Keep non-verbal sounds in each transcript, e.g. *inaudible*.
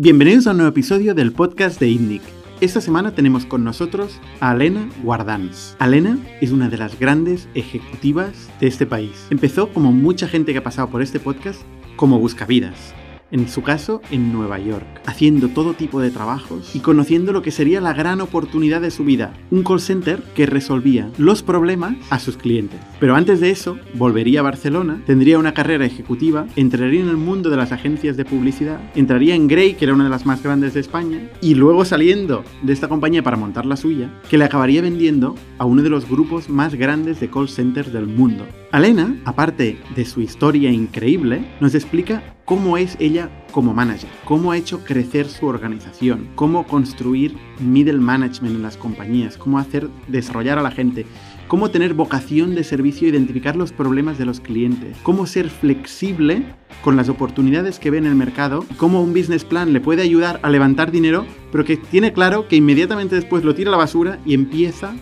Bienvenidos a un nuevo episodio del podcast de INNIC. Esta semana tenemos con nosotros a Alena Guardans. Alena es una de las grandes ejecutivas de este país. Empezó, como mucha gente que ha pasado por este podcast, como buscavidas en su caso en Nueva York, haciendo todo tipo de trabajos y conociendo lo que sería la gran oportunidad de su vida, un call center que resolvía los problemas a sus clientes. Pero antes de eso, volvería a Barcelona, tendría una carrera ejecutiva, entraría en el mundo de las agencias de publicidad, entraría en Grey, que era una de las más grandes de España, y luego saliendo de esta compañía para montar la suya, que le acabaría vendiendo a uno de los grupos más grandes de call centers del mundo. Alena, aparte de su historia increíble, nos explica cómo es ella como manager, cómo ha hecho crecer su organización, cómo construir middle management en las compañías, cómo hacer desarrollar a la gente, cómo tener vocación de servicio identificar los problemas de los clientes, cómo ser flexible con las oportunidades que ve en el mercado, cómo un business plan le puede ayudar a levantar dinero, pero que tiene claro que inmediatamente después lo tira a la basura y empieza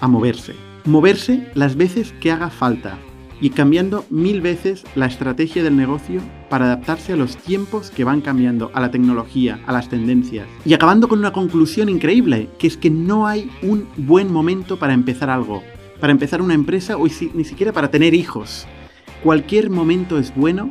a moverse. Moverse las veces que haga falta, y cambiando mil veces la estrategia del negocio para adaptarse a los tiempos que van cambiando, a la tecnología, a las tendencias. Y acabando con una conclusión increíble, que es que no hay un buen momento para empezar algo, para empezar una empresa o ni siquiera para tener hijos. Cualquier momento es bueno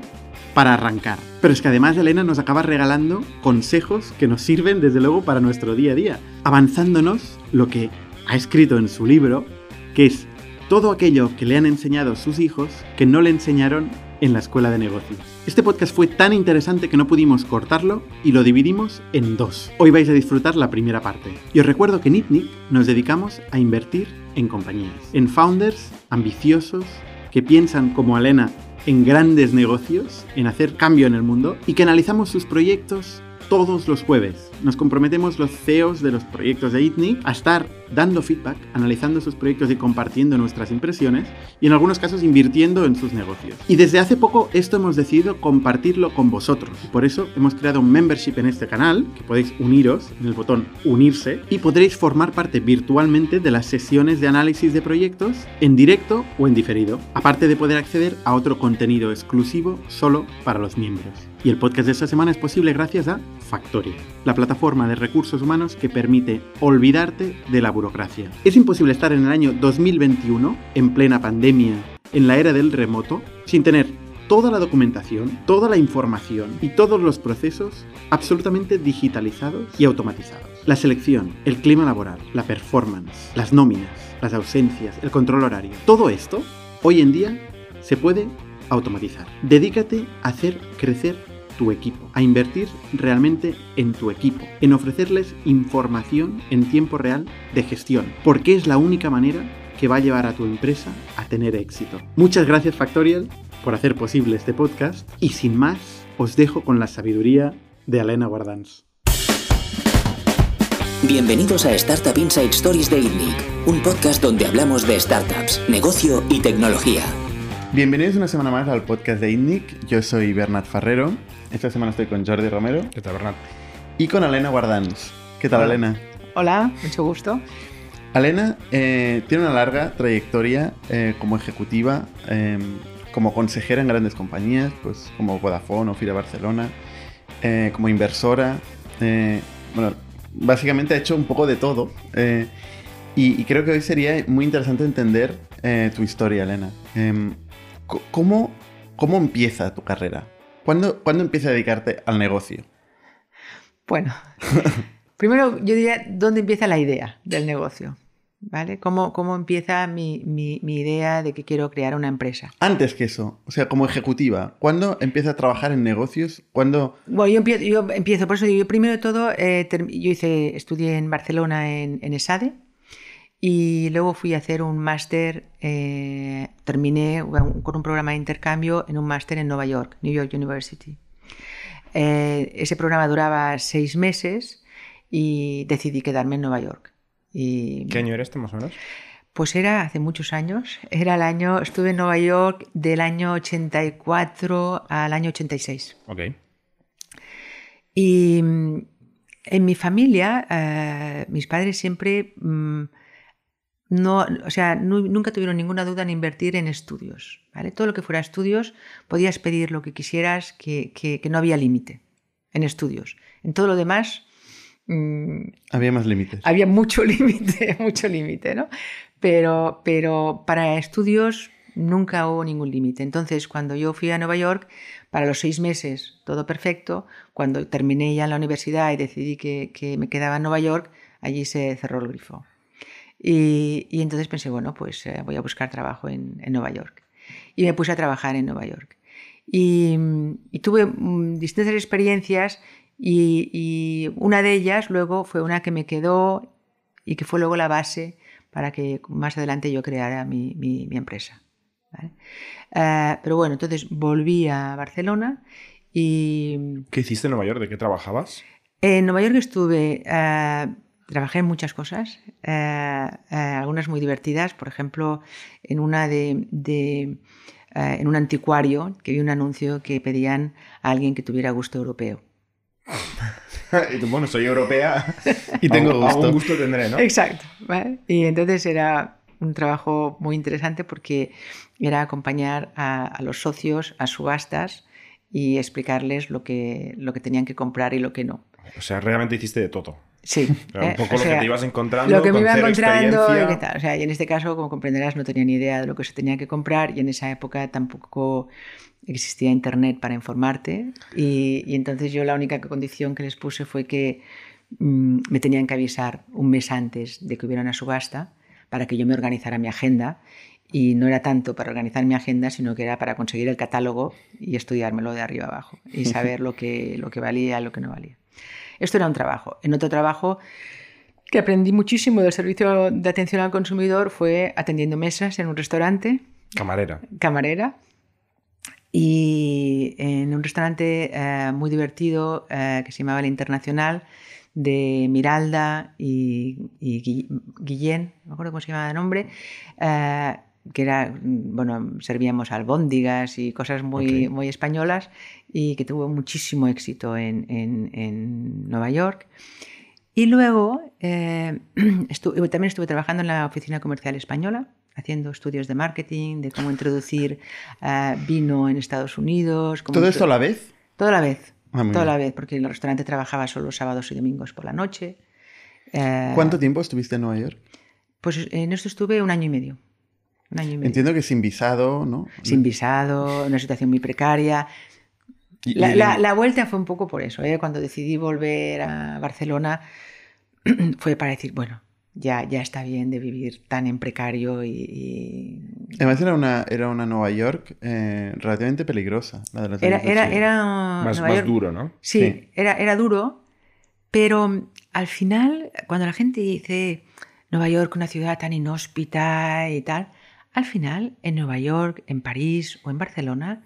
para arrancar. Pero es que además Elena nos acaba regalando consejos que nos sirven desde luego para nuestro día a día, avanzándonos lo que ha escrito en su libro, que es todo aquello que le han enseñado sus hijos que no le enseñaron en la escuela de negocios. Este podcast fue tan interesante que no pudimos cortarlo y lo dividimos en dos. Hoy vais a disfrutar la primera parte. Y os recuerdo que en ITNIC nos dedicamos a invertir en compañías, en founders ambiciosos que piensan como Alena en grandes negocios, en hacer cambio en el mundo y que analizamos sus proyectos todos los jueves. Nos comprometemos los CEOs de los proyectos de ITNIC a estar dando feedback, analizando sus proyectos y compartiendo nuestras impresiones y en algunos casos invirtiendo en sus negocios. Y desde hace poco esto hemos decidido compartirlo con vosotros. Por eso hemos creado un membership en este canal, que podéis uniros en el botón unirse y podréis formar parte virtualmente de las sesiones de análisis de proyectos en directo o en diferido, aparte de poder acceder a otro contenido exclusivo solo para los miembros. Y el podcast de esta semana es posible gracias a Factoria, la plataforma de recursos humanos que permite olvidarte de la burocracia. Es imposible estar en el año 2021, en plena pandemia, en la era del remoto, sin tener toda la documentación, toda la información y todos los procesos absolutamente digitalizados y automatizados. La selección, el clima laboral, la performance, las nóminas, las ausencias, el control horario, todo esto hoy en día se puede automatizar. Dedícate a hacer crecer tu equipo, a invertir realmente en tu equipo, en ofrecerles información en tiempo real de gestión, porque es la única manera que va a llevar a tu empresa a tener éxito. Muchas gracias Factorial por hacer posible este podcast y sin más os dejo con la sabiduría de Alena Guardans. Bienvenidos a Startup Inside Stories de INNIC, un podcast donde hablamos de startups, negocio y tecnología. Bienvenidos una semana más al podcast de INNIC. Yo soy Bernat Ferrero esta semana estoy con Jordi Romero. ¿Qué tal, Bernat? Y con Alena Guardans. ¿Qué tal, Alena? Hola, mucho gusto. Alena eh, tiene una larga trayectoria eh, como ejecutiva, em, como consejera en grandes compañías, pues como Vodafone o FIRA Barcelona, eh, como inversora. bueno, básicamente ha hecho un poco de todo. Y, y, creo que hoy sería muy interesante entender tu historia, Elena. Em, ¿cómo, ¿Cómo empieza tu carrera? ¿Cuándo, empieza a dedicarte al negocio? Bueno, *laughs* primero yo diría dónde empieza la idea del negocio. ¿Vale? ¿Cómo, cómo empieza mi, idea de que quiero crear una empresa? Antes que eso, o sea, como ejecutiva, ¿cuándo empieza a trabajar en negocios? ¿Cuándo... Bueno, yo empiezo, yo empiezo por eso yo primero de todo, eh, yo hice, estudié en Barcelona en, en ESADE, y luego fui a hacer un máster, eh, terminé con un programa de intercambio en un máster en Nueva York, New York University. Eh, ese programa duraba seis meses y decidí quedarme en Nueva York. Y, ¿Qué año era este más o menos? Pues era hace muchos años. Era el año, estuve en Nueva York del año 84 al año 86. Ok. Y mm, en mi familia, eh, mis padres siempre mm, no, o sea, nunca tuvieron ninguna duda en invertir en estudios. ¿vale? Todo lo que fuera estudios, podías pedir lo que quisieras, que, no había límite. en estudios. En todo lo demás... Mm, había más límites. Había mucho *laughs* límite, mucho límite, ¿no? Pero, pero para estudios nunca hubo ningún límite. Entonces, cuando yo fui a Nueva York, para los seis meses, todo perfecto. Cuando terminé ya en la universidad y decidí que, que me quedaba en Nueva York, allí se cerró el grifo. Y, y entonces pensé, bueno, pues eh, voy a buscar trabajo en, en, Nueva York. Y me puse a trabajar en Nueva York. Y, y tuve mm, distintas experiencias y, y, una de ellas luego fue una que me quedó y que fue luego la base para que más adelante yo creara mi, mi, mi empresa. Eh, pero bueno, entonces volví a Barcelona y... ¿Qué hiciste en Nueva York? ¿De qué trabajabas? En Nueva York estuve... Uh, trabajé en muchas cosas, uh, algunas muy divertidas, por ejemplo, en una de, de en un anticuario que vi un anuncio que pedían a alguien que tuviera gusto europeo. *laughs* y bueno, soy europea y tengo gusto. Algún gusto tendré, ¿no? Exacto. ¿vale? Y entonces era un trabajo muy interesante porque era acompañar a, a, los socios a subastas y explicarles lo que, lo que tenían que comprar y lo que no. O sea, realmente hiciste de todo. Sí. Era un poco eh, lo sea, que te ibas encontrando. Lo que me iba encontrando y qué tal. O sea, y en este caso, como comprenderás, no tenía ni idea de lo que se tenía que comprar y en esa época tampoco existía internet para informarte y, y entonces yo la única condición que les puse fue que mmm, me tenían que avisar un mes antes de que hubiera una subasta para que yo me organizara mi agenda y no era tanto para organizar mi agenda, sino que era para conseguir el catálogo y estudiármelo de arriba abajo y *laughs* saber lo que, lo que valía y lo que no valía. Esto era un trabajo. En otro trabajo que aprendí muchísimo del servicio de atención al consumidor fue atendiendo mesas en un restaurante. Camarera. Camarera. Y en un restaurante eh, muy divertido eh, que se llamaba El Internacional, de Miralda y, y Guillén, no me acuerdo cómo se llamaba de nombre, eh, que era, bueno, servíamos albóndigas y cosas muy, okay. muy españolas y que tuvo muchísimo éxito en, en, en Nueva York. Y luego eh, *clears throat* estuve, también estuve trabajando en la Oficina Comercial Española, haciendo estudios de marketing, de cómo introducir uh, *laughs* vino en Estados Unidos. ¿Todo esto a la vez? Todo a la vez. Ah, toda la vez, porque el restaurante trabajaba solo sábados y domingos por la noche. Eh, ¿Cuánto tiempo estuviste en Nueva York? Pues en esto estuve un año y medio. Un año y medio. Entiendo que sin visado, ¿no? Sin visado, una situación muy precaria. Y, la, y... La, la, vuelta fue un poco por eso. ¿eh? Cuando decidí volver a Barcelona, *clears throat* fue para decir, bueno, ya, ya está bien de vivir tan en precario y... y... Además era una, era una Nueva York eh, relativamente peligrosa. La de la era, era, era más, Nueva más York, duro, ¿no? Sí, sí, Era, era duro, pero al final, cuando la gente dice Nueva York, una ciudad tan inhóspita y tal, al final, en Nueva York, en París o en Barcelona,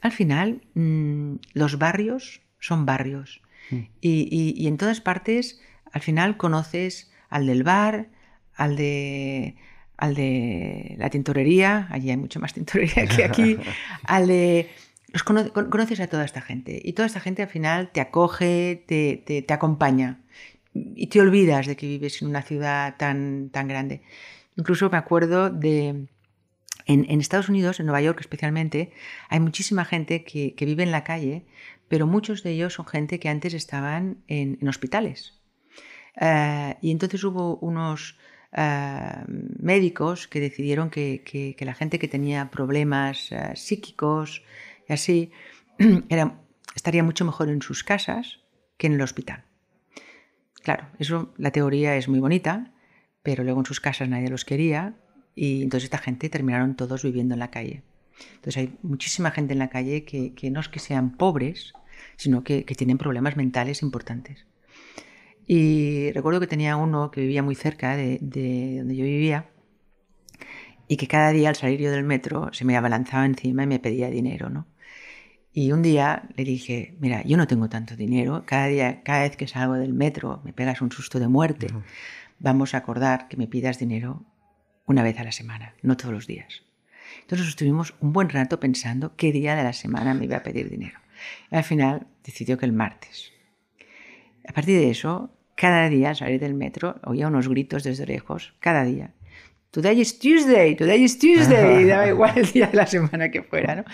al final mmm, los barrios son barrios. Mm. Y, y, y en todas partes, al final conoces al del bar, al de, al de la tintorería, allí hay mucho más tintorería que aquí, *laughs* al de... Los cono conoces a toda esta gente y toda esta gente al final te acoge, te, te, te, acompaña y te olvidas de que vives en una ciudad tan, tan grande. Incluso me acuerdo de... En, Estados Unidos, en Nueva York especialmente, hay muchísima gente que, vive en la calle, pero muchos de ellos son gente que antes estaban en, en hospitales Uh, y entonces hubo unos uh, médicos que decidieron que, la gente que tenía problemas uh, psíquicos y así *clears throat* estaría mucho mejor en sus casas que en el hospital. Claro, eso la teoría es muy bonita, pero luego en sus casas nadie los quería y entonces esta gente terminaron todos viviendo en la calle. Entonces hay muchísima gente en la calle que, que no es que sean pobres, sino que, que tienen problemas mentales importantes. Y recuerdo que tenía uno que vivía muy cerca de, de, donde yo vivía y que cada día al salir yo del metro se me abalanzaba encima y me pedía dinero, ¿no? Y un día le dije, mira, yo no tengo tanto dinero, cada día, cada vez que salgo del metro me pegas un susto de muerte, uh -huh. vamos a acordar que me pidas dinero una vez a la semana, no todos los días. Entonces estuvimos un buen rato pensando qué día de la semana me iba a pedir dinero. Al final decidió que el martes. A partir de eso, cada día al salir del metro oía unos gritos desde lejos, cada día. Today is Tuesday, today is Tuesday, y daba igual el día de la semana que fuera, ¿no?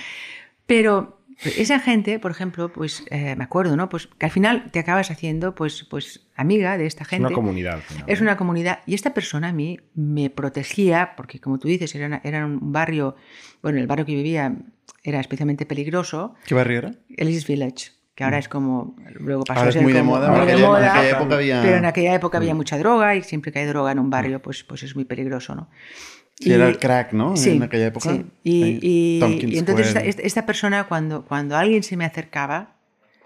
Pero Pues esa gente, por ejemplo, pues me acuerdo, ¿no? Pues que al final te acabas haciendo, pues, pues amiga de esta gente. Es una comunidad. Es una comunidad. Y esta persona a mí me protegía, porque como tú dices, era, era un barrio, bueno, el barrio que vivía era especialmente peligroso. ¿Qué barrio era? Ellis Village que ahora mm. es como luego pasó a ser muy de moda, muy de moda, en aquella época había... pero en aquella época había mm. mucha droga y siempre que hay droga en un barrio pues, pues es muy peligroso, ¿no? Sí, era el crack, ¿no? Sí, en aquella época. Sí. Y, y, entonces esta, esta, persona cuando, cuando alguien se me acercaba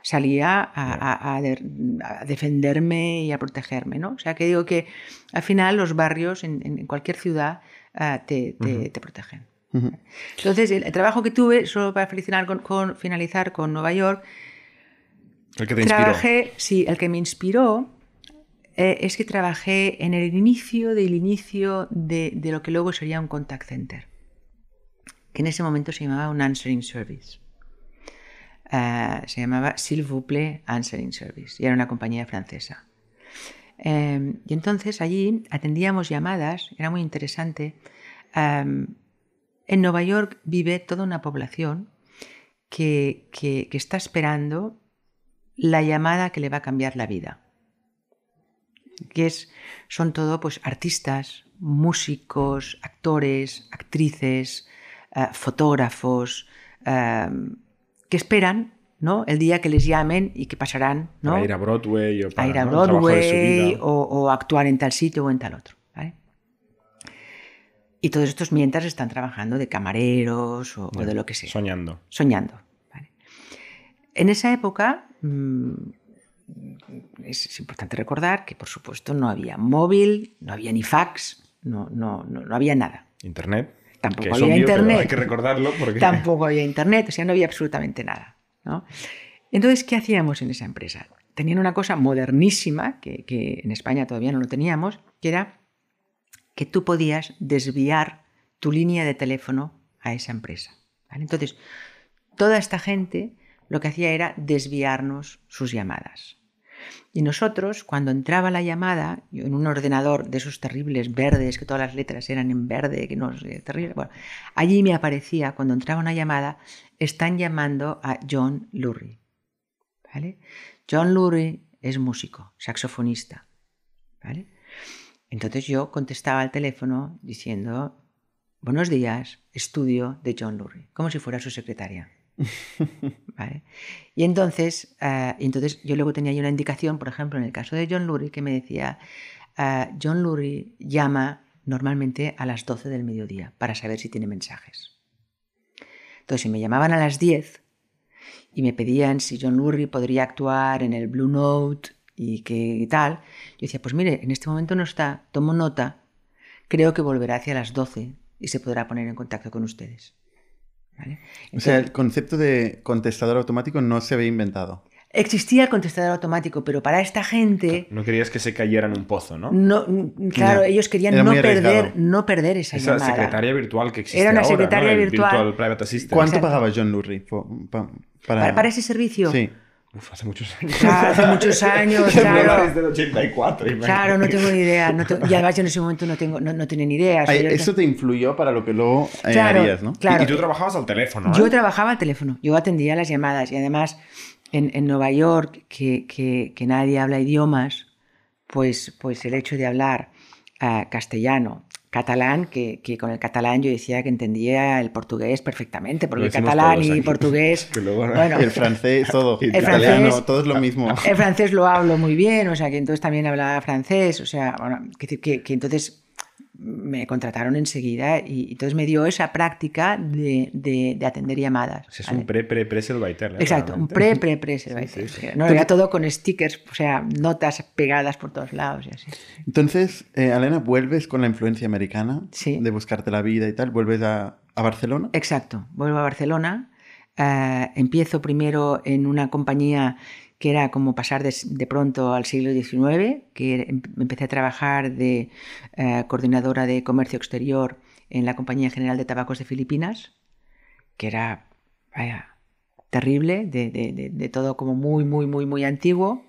salía a, a, defenderme y a protegerme, ¿no? O sea que digo que al final los barrios en, en cualquier ciudad uh, te, te, te, protegen. Entonces el, trabajo que tuve, solo para finalizar con, con, finalizar con Nueva York, el que te inspiró. Trabajé, sí, el que me inspiró eh, es que trabajé en el inicio del inicio de, lo que luego sería un contact center, que en ese momento se llamaba un answering service. Uh, se llamaba S'il vous plaît Answering Service y era una compañía francesa. Um, y entonces allí atendíamos llamadas, era muy interesante. Um, en Nueva York vive toda una población que, que está esperando la llamada que le va a cambiar la vida. Que es, son todo pues, artistas, músicos, actores, actrices, uh, fotógrafos, uh, que esperan ¿no? el día que les llamen y que pasarán ¿no? a ir a Broadway o para, a ir a Broadway o, o, actuar en tal sitio o en tal otro. ¿vale? Y todos estos mientras están trabajando de camareros o, o de lo que sea. Soñando. Soñando. ¿vale? En esa época Mm, es, importante recordar que, por supuesto, no había móvil, no había ni fax, no, no, no, había nada. Internet. Tampoco había internet. hay que recordarlo porque... *laughs* Tampoco había internet, o sea, no había absolutamente nada. ¿no? Entonces, ¿qué hacíamos en esa empresa? Tenían una cosa modernísima, que, que en España todavía no lo teníamos, que era que tú podías desviar tu línea de teléfono a esa empresa. ¿vale? Entonces, toda esta gente lo que hacía era desviarnos sus llamadas. Y nosotros, cuando entraba la llamada, en un ordenador de esos terribles verdes, que todas las letras eran en verde, que no es terrible, allí me aparecía, cuando entraba una llamada, están llamando a John Lurie. ¿Vale? John Lurie es músico, saxofonista. ¿Vale? Entonces yo contestaba al teléfono diciendo, buenos días, estudio de John Lurie, como si fuera su secretaria. *laughs* Y entonces, uh, entonces yo luego tenía una indicación, por ejemplo, en el caso de John Lurie, que me decía, uh, John Lurie llama normalmente a las 12 del mediodía para saber si tiene mensajes. Entonces, si me llamaban a las 10 y me pedían si John Lurie podría actuar en el Blue Note y que tal, yo decía, pues mire, en este momento no está, tomo nota, creo que volverá hacia las 12 y se podrá poner en contacto con ustedes o sea, el concepto de contestador automático no se había inventado. Existía el contestador automático, pero para esta gente... No querías que se cayera en un pozo, ¿no? no claro, ellos querían no perder, no perder esa, esa llamada. secretaria virtual que existe Era una ahora, secretaria ¿no? virtual. Private Assistant. ¿Cuánto pagaba John Lurie para... Para, para... ese servicio? Sí. Uf, hace muchos años. Claro, hace muchos *laughs* años, claro. Desde el 84. Claro, no tengo ni idea. No tengo, y además yo en ese momento no, tengo, no, no tenía ni idea. O sea, eso te influyó para lo que luego eh, claro, harías, ¿no? Claro. Y, y, tú trabajabas al teléfono, ¿eh? Yo trabajaba al teléfono. Yo atendía las llamadas. Y además, en, en Nueva York, que, que, que, nadie habla idiomas, pues, pues el hecho de hablar uh, castellano, catalán, que, que, con el catalán yo decía que entendía el portugués perfectamente, porque el catalán y portugués... *laughs* Luego, bueno, el francés, todo. El, el italiano, francés, todo es lo mismo. El francés lo hablo muy bien, o sea, que entonces también hablaba francés, o sea, bueno, que, que, que entonces me contrataron enseguida y entonces me dio esa práctica de, de, de atender llamadas. O sea, es ¿vale? un pre-pre-pre-Selviter. ¿eh? Exacto, un pre-pre-pre-Selviter. *laughs* Sí, sí, sí. No, era todo con stickers, o sea, notas pegadas por todos lados y así. Entonces, eh, Elena, ¿vuelves con la influencia americana sí. de buscarte la vida y tal? ¿Vuelves a, a Barcelona? Exacto, vuelvo a Barcelona. Uh, empiezo primero en una compañía que era como pasar de, de, pronto al siglo XIX, que empecé a trabajar de eh, coordinadora de comercio exterior en la Compañía General de Tabacos de Filipinas, que era vaya, terrible, de, de, de, todo como muy, muy, muy, muy antiguo.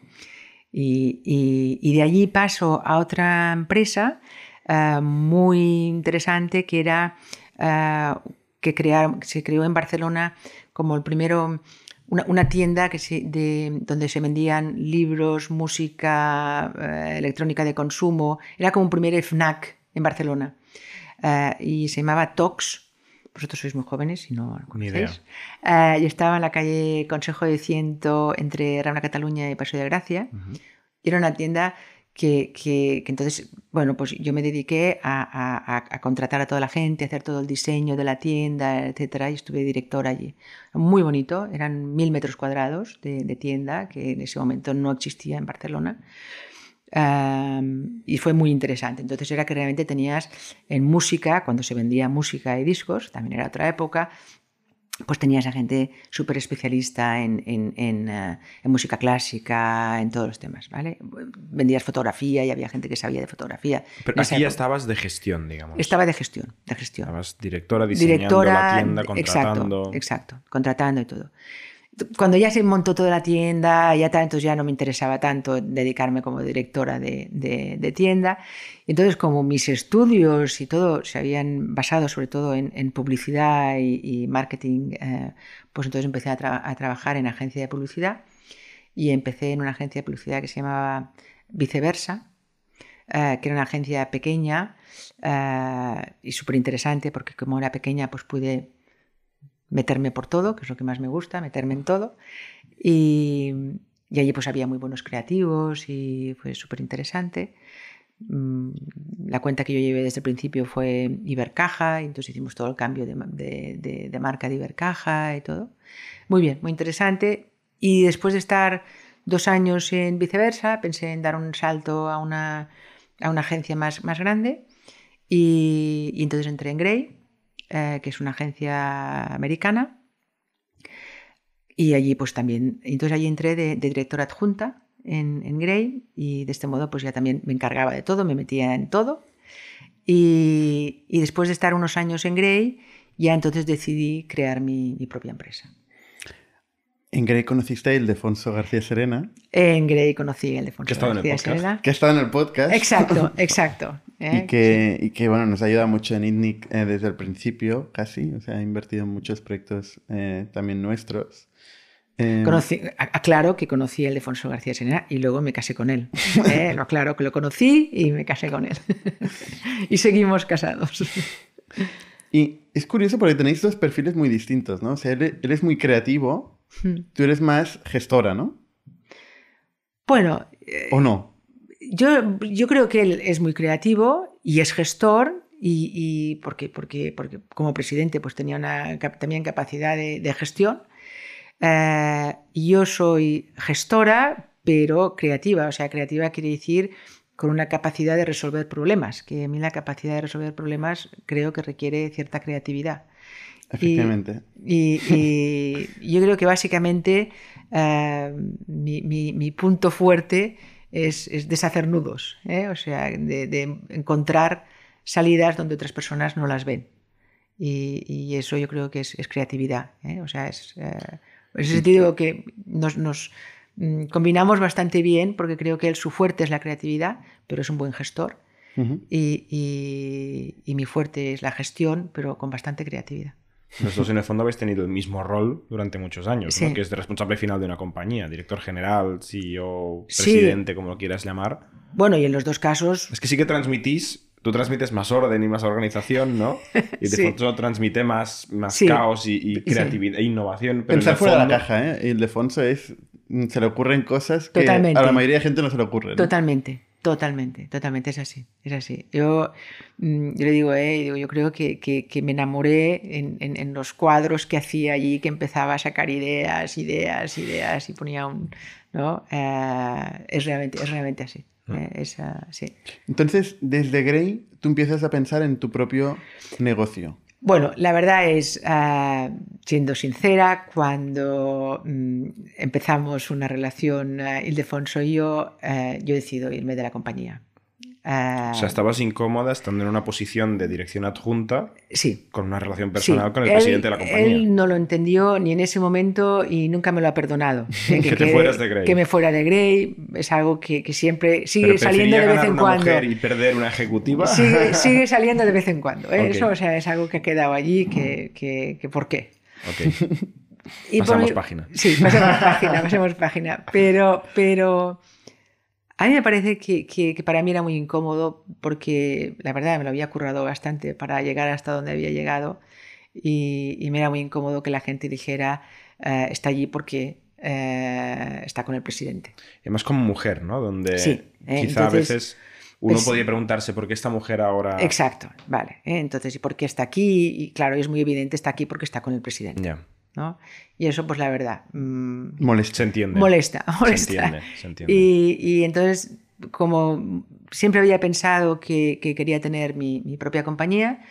Y, y, de allí paso a otra empresa uh, muy interesante que era uh, que se creó en Barcelona como el primero, una, una tienda que se- de, donde se vendían libros, música, eh, electrónica de consumo. Era como un primer FNAC en Barcelona. Eh, y se llamaba Tox. Vosotros sois muy jóvenes y no conocéis. Eh, y estaba en la calle Consejo de Ciento entre Rambla Cataluña y Paseo de Gracia. Y era una tienda que, que- que entonces, bueno, pues yo me dediqué a, contratar a toda la gente, a hacer todo el diseño de la tienda, etcétera, y estuve directora allí. Muy bonito, eran mil metros cuadrados de, tienda, que en ese momento no existía en Barcelona. Y fue muy interesante. Entonces era que realmente tenías en música, cuando se vendía música y discos, también era otra época, pues tenías a gente súper especialista en, en- en, eh, en música clásica, en todos los temas, ¿vale? Vendías fotografía y había gente que sabía de fotografía. Pero aquí ya estabas de gestión, digamos. Estaba de gestión, de gestión. Estabas directora diseñando Directora, la tienda, contratando. exacto, exacto, contratando y todo. Cuando ya se montó toda la tienda, ya entonces ya no me interesaba tanto dedicarme como directora de, de- de tienda. Entonces, como mis estudios y todo se habían basado sobre todo en, en publicidad y, y marketing, eh, pues entonces empecé a, tra- a trabajar en agencia de publicidad y empecé en una agencia de publicidad que se llamaba Viceversa, eh, que era una agencia pequeña eh, y súper interesante porque como era pequeña pues pude meterme por todo, que es lo que más me gusta, meterme en todo. Y, allí pues había muy buenos creativos y fue súper interesante. Mm, La cuenta que yo llevé desde el principio fue Ibercaja, y entonces hicimos todo el cambio de marca de Ibercaja y todo. Muy bien, muy interesante. Y después de estar dos años en viceversa, pensé en dar un salto a una, a una agencia más, más grande. Y, y entonces entré en Grey, eh, que es una agencia americana. Y allí pues también, entonces allí entré de, de directora adjunta en, en Grey y de este modo pues ya también me encargaba de todo, me metía en todo. Y, y después de estar unos años en Grey, ya entonces decidí crear mi, mi propia empresa. En Grey conociste a Ildefonso García Serena, En Grey conocí el de Que ha estado en el García podcast. Serena. que ha estado en el podcast. Exacto, *laughs* exacto. ¿Eh? Y que, y que, bueno, nos ayuda mucho en ITNIC eh, desde el principio, casi. O sea, ha invertido en muchos proyectos eh, también nuestros. Eh, Conocí, aclaro que conocí a Ildefonso García Serena y luego me casé con él. *laughs* ¿eh? Lo aclaro que lo conocí y me casé con él. *laughs* y seguimos casados. Y es curioso porque tenéis dos perfiles muy distintos, ¿no? O sea, él, él es muy creativo, tú eres más gestora, ¿no? Bueno, ¿O no? Yo, yo creo que él es muy creativo y es gestor y, y porque, porque, porque como presidente pues tenía una, también capacidad de, de gestión. Eh, yo soy gestora, pero creativa. O sea, creativa quiere decir con una capacidad de resolver problemas, que a mí la capacidad de resolver problemas creo que requiere cierta creatividad. Efectivamente. Y, y yo creo que básicamente eh, mi, mi- mi punto fuerte es, es deshacer nudos, ¿eh? o sea, de, de encontrar salidas donde otras personas no las ven. Y, y eso yo creo que es, es creatividad. ¿eh? O sea, es, eh, en ese sentido que nos, nos, mm, combinamos bastante bien porque creo que él, su fuerte es la creatividad, pero es un buen gestor. Ujú. Y, y- y mi fuerte es la gestión, pero con bastante creatividad. *laughs* Los dos en el fondo habéis tenido el mismo rol durante muchos años, ¿no? Sí. que es de responsable final de una compañía, director general, CEO, Sí. presidente, como lo quieras llamar. Bueno, y en los dos casos Es que sí que transmitís, tú transmites más orden y más organización, ¿no? *laughs* Y de Sí. fondo transmite más, más Sí. caos y, y Sí. creatividad e innovación. Pero en Pensar fuera de la caja, ¿eh? Ildefonso es... Se le ocurren cosas que Totalmente. a la mayoría de gente no se le ocurren. ¿no? Totalmente, totalmente, totalmente, es así, es así. Yo, mm, yo le digo, eh, digo, yo creo que, que- que me enamoré en, en- en los cuadros que hacía allí, que empezaba a sacar ideas, ideas, ideas y ponía un... ¿no? Eh, es, realmente, es realmente así. eh, es, ah, sí. Entonces, desde Grey, tú empiezas a pensar en tu propio negocio. Bueno, la verdad es, ah, siendo sincera, cuando mm, empezamos una relación, ah, Ildefonso y yo, eh, yo decido irme de la compañía. Ah, O sea, estabas incómoda estando en una posición de dirección adjunta sí. con una relación personal Sí, con el él- presidente de la compañía. Él no lo entendió ni en ese momento y nunca me lo ha perdonado. *laughs* Eh, Que te quede- fueras de Grey. Que me fuera de Grey es algo que, que siempre sigue saliendo de vez en una cuando. mujer y perder una ejecutiva. Sigue, *laughs* sigue saliendo de vez en cuando. ¿eh? Ok. Eso o sea, es algo que ha quedado allí, que, que, que ¿por qué? Ok. *laughs* Y por Pasamos mi- página. Sí, pasemos página, pasemos página. Pero, pero a mí me parece que, que- que para mí era muy incómodo porque la verdad me lo había currado bastante para llegar hasta donde había llegado y, y me era muy incómodo que la gente dijera eh, está allí porque eh, está con el presidente. Y además como mujer, ¿no? Donde Sí, eh, quizá a entonces, veces uno pues- podría preguntarse por qué esta mujer ahora... Exacto, vale. ¿eh? Entonces, ¿y por qué está aquí? Y claro, es muy evidente, está aquí porque está con el presidente. Ya, ¿no? Y eso, pues la verdad, mm, Molesta. se entiende. molesta. Se molesta. entiende, se *laughs* entiende. Y, y entonces, como siempre había pensado que, que quería tener mi, mi propia compañía,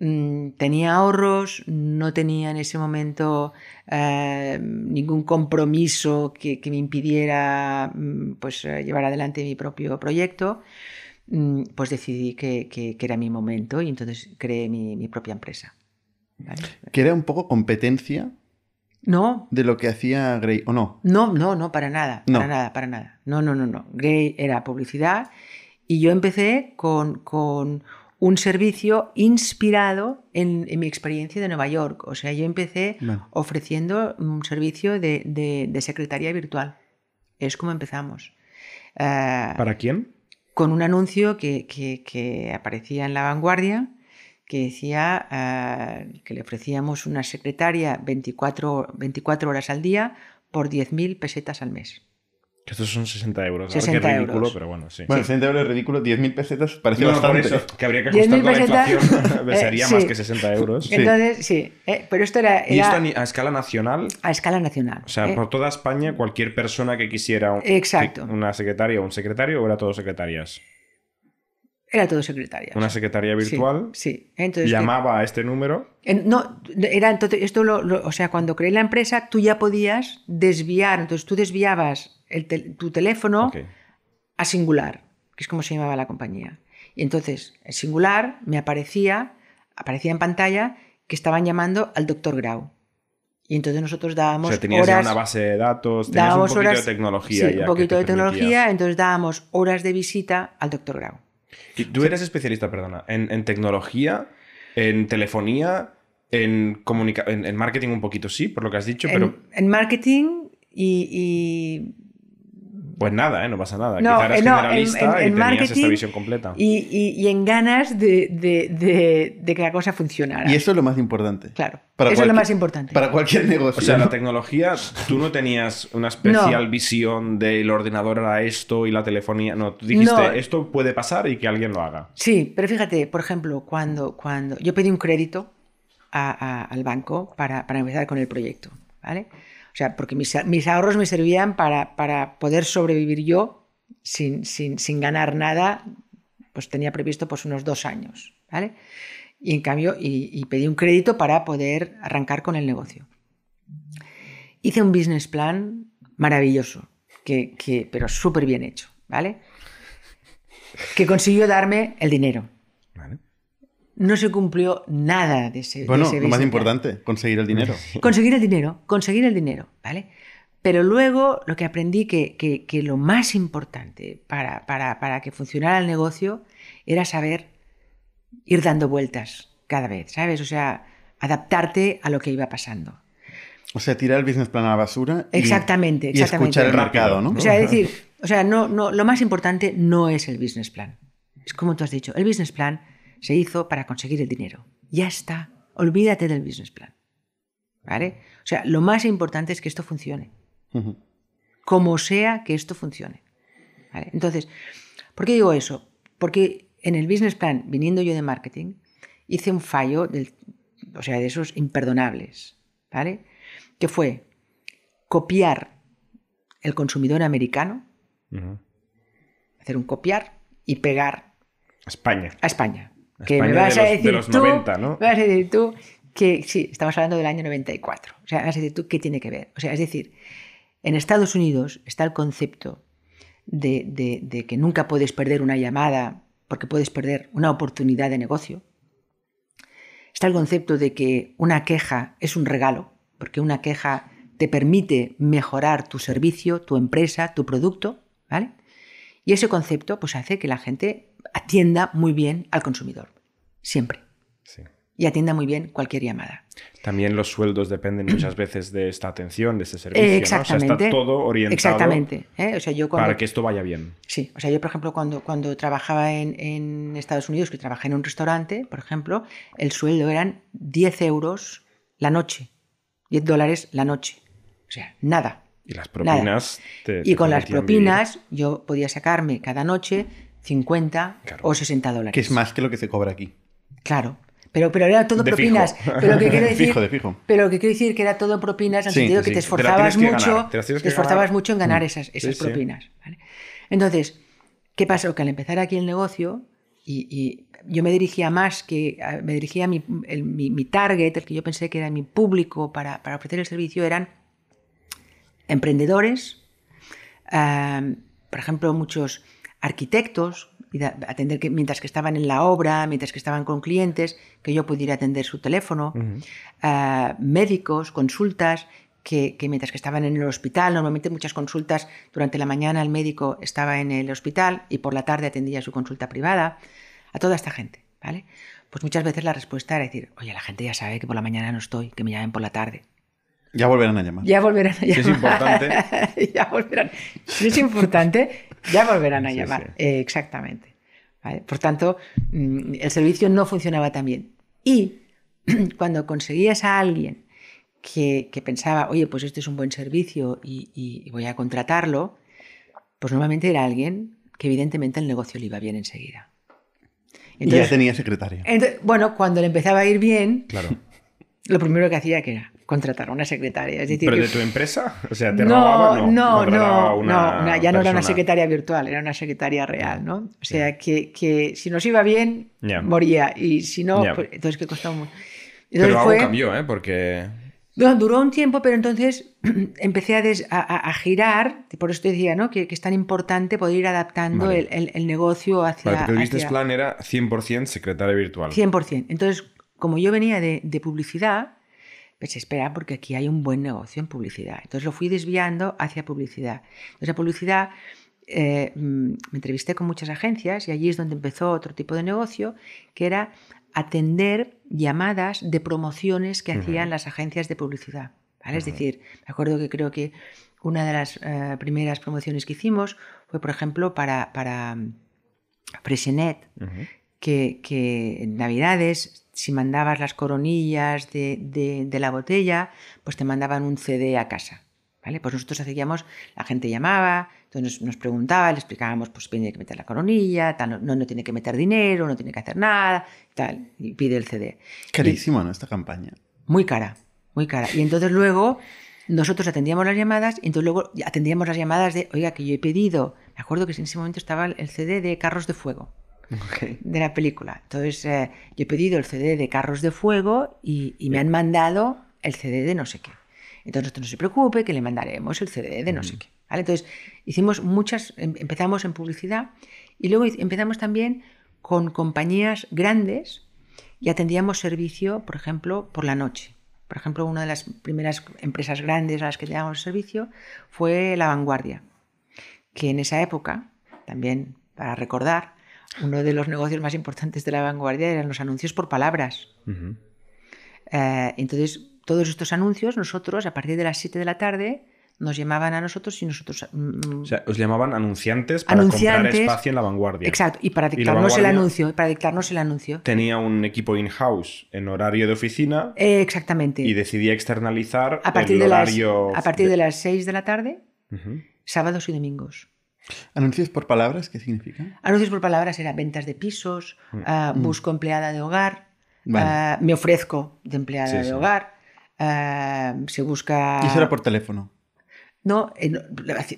mm, tenía ahorros, no tenía en ese momento eh, ningún compromiso que, que me impidiera mm, pues, eh, llevar adelante mi propio proyecto, pues decidí que, que- que era mi momento y entonces creé mi, mi propia empresa. ¿Vale? Que era un poco competencia No, de lo que hacía Grey, ¿o no? No, no, no, para nada, No. para nada, para nada. No, no, no, no. Grey era publicidad y yo empecé con, con un servicio inspirado en, en mi experiencia de Nueva York. O sea, yo empecé ofreciendo un servicio de, de- de secretaría virtual. Es como empezamos. Eh, ¿Para quién? con un anuncio que, que- que aparecía en La Vanguardia que decía eh, que le ofrecíamos una secretaria 24, 24 horas al día por 10.000 pesetas al mes. Que estos son 60 euros. Ahora 60 que es ridículo, euros. pero bueno, sí. Bueno, 60 euros es ridículo, 10.000 pesetas parece No, no, por bastante. eso, que habría que 10.000 ajustar con la pesetas, inflación. *laughs* eh, Sería más sí. que 60 euros. Entonces, sí, eh, pero esto era, ¿Y esto era a, escala nacional? a escala nacional. O sea, ¿eh? por toda España, cualquier persona que quisiera un- Exacto. una secretaria o un secretario, o era todo secretarias. Era todo secretaria. Una secretaria virtual Sí, Entonces, llamaba a este número. En- no, era entonces, esto lo, lo- o sea, cuando creé la empresa, tú ya podías desviar, entonces tú desviabas el tu teléfono a singular, que es como se llamaba la compañía. Y entonces, el singular me aparecía, aparecía en pantalla que estaban llamando al doctor Grau. Y entonces nosotros O dábamos sea, tenías ya horas, una base de datos, tenías un poquito horas, de tecnología. sí, ya un poquito de permitía. tecnología, entonces dábamos horas de visita al doctor Grau. Y tú eres especialista, perdona, en, en tecnología, en telefonía, en, comunica en, en marketing un poquito, sí, por lo que has dicho, pero En, en marketing y- y pues nada, ¿eh? no pasa nada. No, Quizá eras eh, en- generalista en- y en tenías esta visión completa. Y, y- y en ganas de, de- de- de que la cosa funcionara. Y eso es lo más importante. Claro, Para eso es lo cualquier- más importante. Para cualquier negocio. O sea, ¿no? la tecnología, tú no tenías una especial visión de el ordenador era esto y la telefonía. No, tú dijiste, No. esto puede pasar y que alguien lo haga. Sí, pero fíjate, por ejemplo, cuando, cuando yo pedí un crédito a- a- al banco para, para empezar con el proyecto, ¿vale? O sea, porque mis, ahorros me servían para, para poder sobrevivir yo sin, sin, sin ganar nada, pues tenía previsto pues unos dos años, ¿vale? Y en cambio, y, y pedí un crédito para poder arrancar con el negocio. Hice un business plan maravilloso, que, que- pero súper bien hecho, ¿vale? Que consiguió darme el dinero. ¿Vale? No se cumplió nada de ese, de Bueno, ese lo más importante, conseguir el dinero. *laughs* Conseguir el dinero, conseguir el dinero, ¿vale? Pero luego lo que aprendí que, que- que lo más importante para, para- para que funcionara el negocio era saber ir dando vueltas cada vez, ¿sabes? O sea, adaptarte a lo que iba pasando. O sea, tirar el business plan a la basura. y- Exactamente, y exactamente. escuchar el mercado, ¿no? O sea, es decir, o sea, no, no, lo más importante no es el business plan. Es como tú has dicho, el business plan se hizo para conseguir el dinero. Ya está. Olvídate del business plan. ¿Vale? O sea, lo más importante es que esto funcione. Como sea que esto funcione. ¿Vale? Entonces, ¿por qué digo eso? Porque en el business plan, viniendo yo de marketing, hice un fallo del, o sea, de esos imperdonables. ¿Vale? Que fue copiar el consumidor americano, hacer un copiar y pegar España. a España. Que España me vas de a los- de decir los tú, 90, ¿no? me vas a decir tú que sí, estamos hablando del año 94. O sea, vas a decir tú qué tiene que ver. O sea, es decir, en Estados Unidos está el concepto de, de- de que nunca puedes perder una llamada porque puedes perder una oportunidad de negocio. Está el concepto de que una queja es un regalo, porque una queja te permite mejorar tu servicio, tu empresa, tu producto, ¿vale? Y ese concepto pues hace que la gente atienda muy bien al consumidor, siempre. Sí. y atienda muy bien cualquier llamada. También los sueldos dependen *clears throat* muchas veces de esta atención, de este servicio. ¿no? O sea, exactamente. está todo orientado Exactamente. ¿eh? O sea, yo cuando, para que esto vaya bien. Sí, o sea, yo, por ejemplo, cuando, cuando trabajaba en, en Estados Unidos, que trabajé en un restaurante, por ejemplo, el sueldo eran 10 euros la noche, 10 dólares la noche. O sea, nada. Y las propinas. te- Y te con las propinas yo podía sacarme cada noche 50 Claro. o 60 dólares. Que es más que lo que se cobra aquí. Claro. Pero, pero era todo De propinas. fijo. Pero lo que quiero *laughs* De decir, fijo, de fijo. Pero lo que quiero decir que era todo propinas en el Sí, sentido sí, que te esforzabas mucho, te esforzabas ganar. mucho en ganar Mm. esas, esas Sí, propinas. ¿vale? Entonces, ¿qué pasó? Que al empezar aquí el negocio, y, y yo me dirigía más que, me dirigía a mi, el- mi, mi target, el que yo pensé que era mi público para, para ofrecer el servicio, eran emprendedores, ah, por ejemplo, muchos arquitectos, atender que, mientras que estaban en la obra, mientras que estaban con clientes, que yo pudiera atender su teléfono, ah, médicos, consultas, que, que mientras que estaban en el hospital, normalmente muchas consultas durante la mañana el médico estaba en el hospital y por la tarde atendía su consulta privada, a toda esta gente, ¿vale? Pues muchas veces la respuesta era decir, oye, la gente ya sabe que por la mañana no estoy, que me llamen por la tarde. Ya volverán a llamar. Ya volverán a llamar. *laughs* es importante. ya volverán. Si es importante, ya volverán a Sí, llamar. sí. Eh, exactamente. ¿Vale? Por tanto, mm, el servicio no funcionaba tan bien. Y *clears throat* cuando conseguías a alguien que, que pensaba, oye, pues este es un buen servicio y, voy a contratarlo, pues normalmente era alguien que evidentemente el negocio le iba bien enseguida. y ya tenía secretaria. Entonces, bueno, cuando le empezaba a ir bien, Claro. *laughs* lo primero que hacía que era contratar a una secretaria. Es decir, ¿Pero de tu empresa? O sea, te no, robaba? No, no, no, una no, ya no era una secretaria virtual, era una secretaria real, ¿no? O sea, que, que si nos iba bien, Ya. moría, y si no, Ya. pues, entonces que costaba mucho. Entonces Pero algo fue- cambió, ¿eh? Porque... no, duró un tiempo, pero entonces *clears throat* empecé a, des- a- a- a girar, por eso te decía, ¿no? Que, que es tan importante poder ir adaptando Vale. el, el- el negocio hacia... Vale, porque el business hacia- plan era 100% secretaria virtual. 100%. Entonces, como yo venía de, de publicidad, pues espera, porque aquí hay un buen negocio en publicidad. Entonces lo fui desviando hacia publicidad. Entonces, la publicidad, eh, mm, me entrevisté con muchas agencias y allí es donde empezó otro tipo de negocio, que era atender llamadas de promociones que hacían las agencias de publicidad. ¿vale? Es decir, me acuerdo que creo que una de las eh, primeras promociones que hicimos fue, por ejemplo, para, para mm, Freshenet, Ujú. que, que en Navidades, si mandabas las coronillas de, de- de la botella, pues te mandaban un CD a casa. ¿vale? Pues nosotros hacíamos, la gente llamaba, entonces nos, nos preguntaba, le explicábamos, pues tiene que meter la coronilla, tal, no, no tiene que meter dinero, no tiene que hacer nada, tal, y pide el CD. Carísimo, ¿no? Esta campaña. Muy cara, muy cara. Y entonces luego nosotros atendíamos las llamadas y entonces luego atendíamos las llamadas de, oiga, que yo he pedido, me acuerdo que en ese momento estaba el CD de Carros de Fuego de la película. Entonces, eh, yo he pedido el CD de Carros de Fuego y, y me han mandado el CD de no sé qué. Entonces, usted no se preocupe, que le mandaremos el CD de no sé qué. ¿vale? Entonces, hicimos muchas, em- empezamos en publicidad y luego empezamos también con compañías grandes y atendíamos servicio, por ejemplo, por la noche. Por ejemplo, una de las primeras empresas grandes a las que teníamos servicio fue La Vanguardia que en esa época, también para recordar, uno de los negocios más importantes de la vanguardia eran los anuncios por palabras. Eh, entonces, todos estos anuncios, nosotros, a partir de las 7 de la tarde, nos llamaban a nosotros y nosotros... mm, O sea, os llamaban anunciantes para Anunciantes. comprar espacio en la vanguardia. exacto, y para ¿Y dictarnos el vanguardia? anuncio. Para dictarnos el anuncio. Tenía un equipo in-house en horario de oficina Eh, exactamente. y decidía externalizar a, partir el de las, horario... a partir de las 6 de la tarde, sábados y domingos. ¿Anuncios por palabras? ¿Qué significa? Anuncios por palabras era ventas de pisos, ah, busco empleada de hogar, Mm. Vale. ah, me ofrezco de empleada Sí, de sí. hogar, ah, se busca... Y eso era por teléfono. No, eh, no,